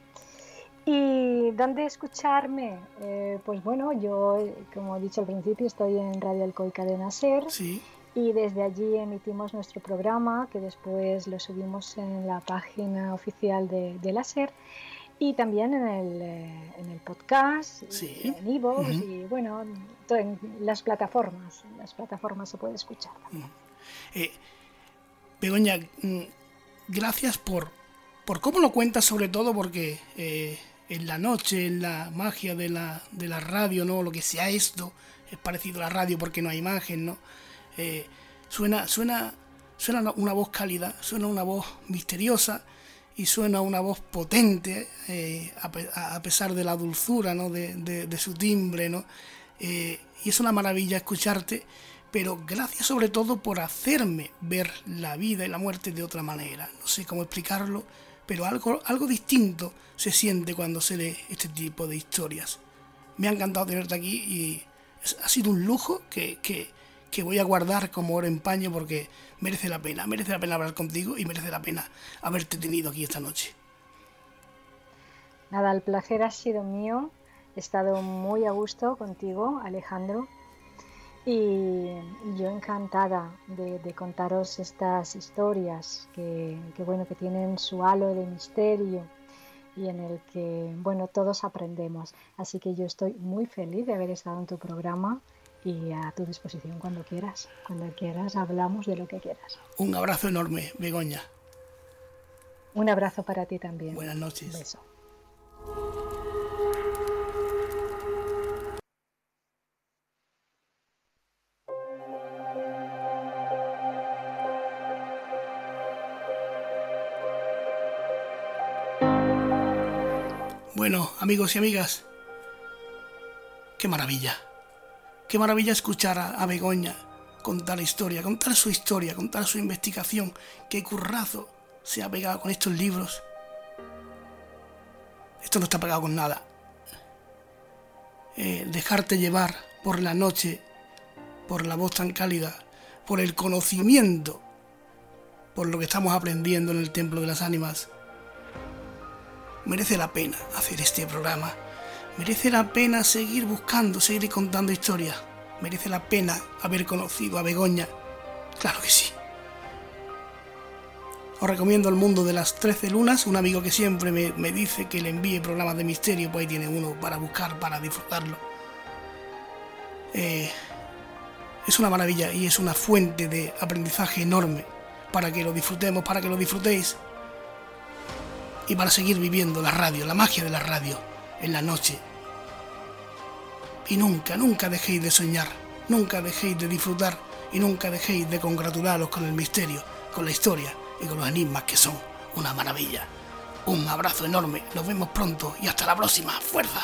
Speaker 2: ¿Y dónde escucharme? Eh, pues bueno, yo, como he dicho al principio, estoy en Radio Alcoy Cadena Ser.
Speaker 1: Sí.
Speaker 2: Y desde allí emitimos nuestro programa, que después lo subimos en la página oficial de, de la SER y también en el, eh, en el podcast, en iVoox y bueno, en las plataformas. En las plataformas se puede escuchar.
Speaker 1: Eh, Begoña, mm, gracias por, por cómo lo cuentas, sobre todo porque eh, en la noche, en la magia de la, de la radio, ¿no? Lo que sea esto, es parecido a la radio porque no hay imagen, ¿no? Eh, suena, suena, suena una voz cálida, suena una voz misteriosa y suena una voz potente, eh, a, pesar de la dulzura, ¿no? De, su timbre, ¿no? Eh, y es una maravilla escucharte, pero gracias sobre todo por hacerme ver la vida y la muerte de otra manera. No sé cómo explicarlo, pero algo, algo distinto se siente cuando se lee este tipo de historias. Me ha encantado tenerte aquí y ha sido un lujo que, voy a guardar como oro en paño porque merece la pena, merece la pena hablar contigo y merece la pena haberte tenido aquí esta noche.
Speaker 2: Nada, el placer ha sido mío. He estado muy a gusto contigo, Alejandro. Y yo encantada de, contaros estas historias que, bueno, que tienen su halo de misterio y en el que bueno, todos aprendemos. Así que yo estoy muy feliz de haber estado en tu programa y a tu disposición cuando quieras. Cuando quieras hablamos de lo que quieras.
Speaker 1: Un abrazo enorme, Begoña.
Speaker 2: Un abrazo para ti también.
Speaker 1: Buenas noches.
Speaker 2: Un beso.
Speaker 1: Bueno, amigos y amigas, qué maravilla. Qué maravilla escuchar a, Begoña contar la historia, contar su historia, contar su investigación. Qué currazo se ha pegado con estos libros. Esto no está pegado con nada. Eh, dejarte llevar por la noche, por la voz tan cálida, por el conocimiento, por lo que estamos aprendiendo en el Templo de las Ánimas merece la pena hacer este programa. Merece la pena seguir buscando, seguir contando historias. Merece la pena haber conocido a Begoña. Claro que sí. Os recomiendo El Mundo de las Trece Lunas, un amigo que siempre me, dice que le envíe programas de misterio, pues ahí tiene uno para buscar, para disfrutarlo. Eh, es una maravilla y es una fuente de aprendizaje enorme para que lo disfrutemos, para que lo disfrutéis y para seguir viviendo la radio, la magia de la radio, en la noche. Y nunca, nunca dejéis de soñar, nunca dejéis de disfrutar y nunca dejéis de congratularos con el misterio, con la historia y con los enigmas que son una maravilla. Un abrazo enorme, nos vemos pronto y hasta la próxima. ¡Fuerza!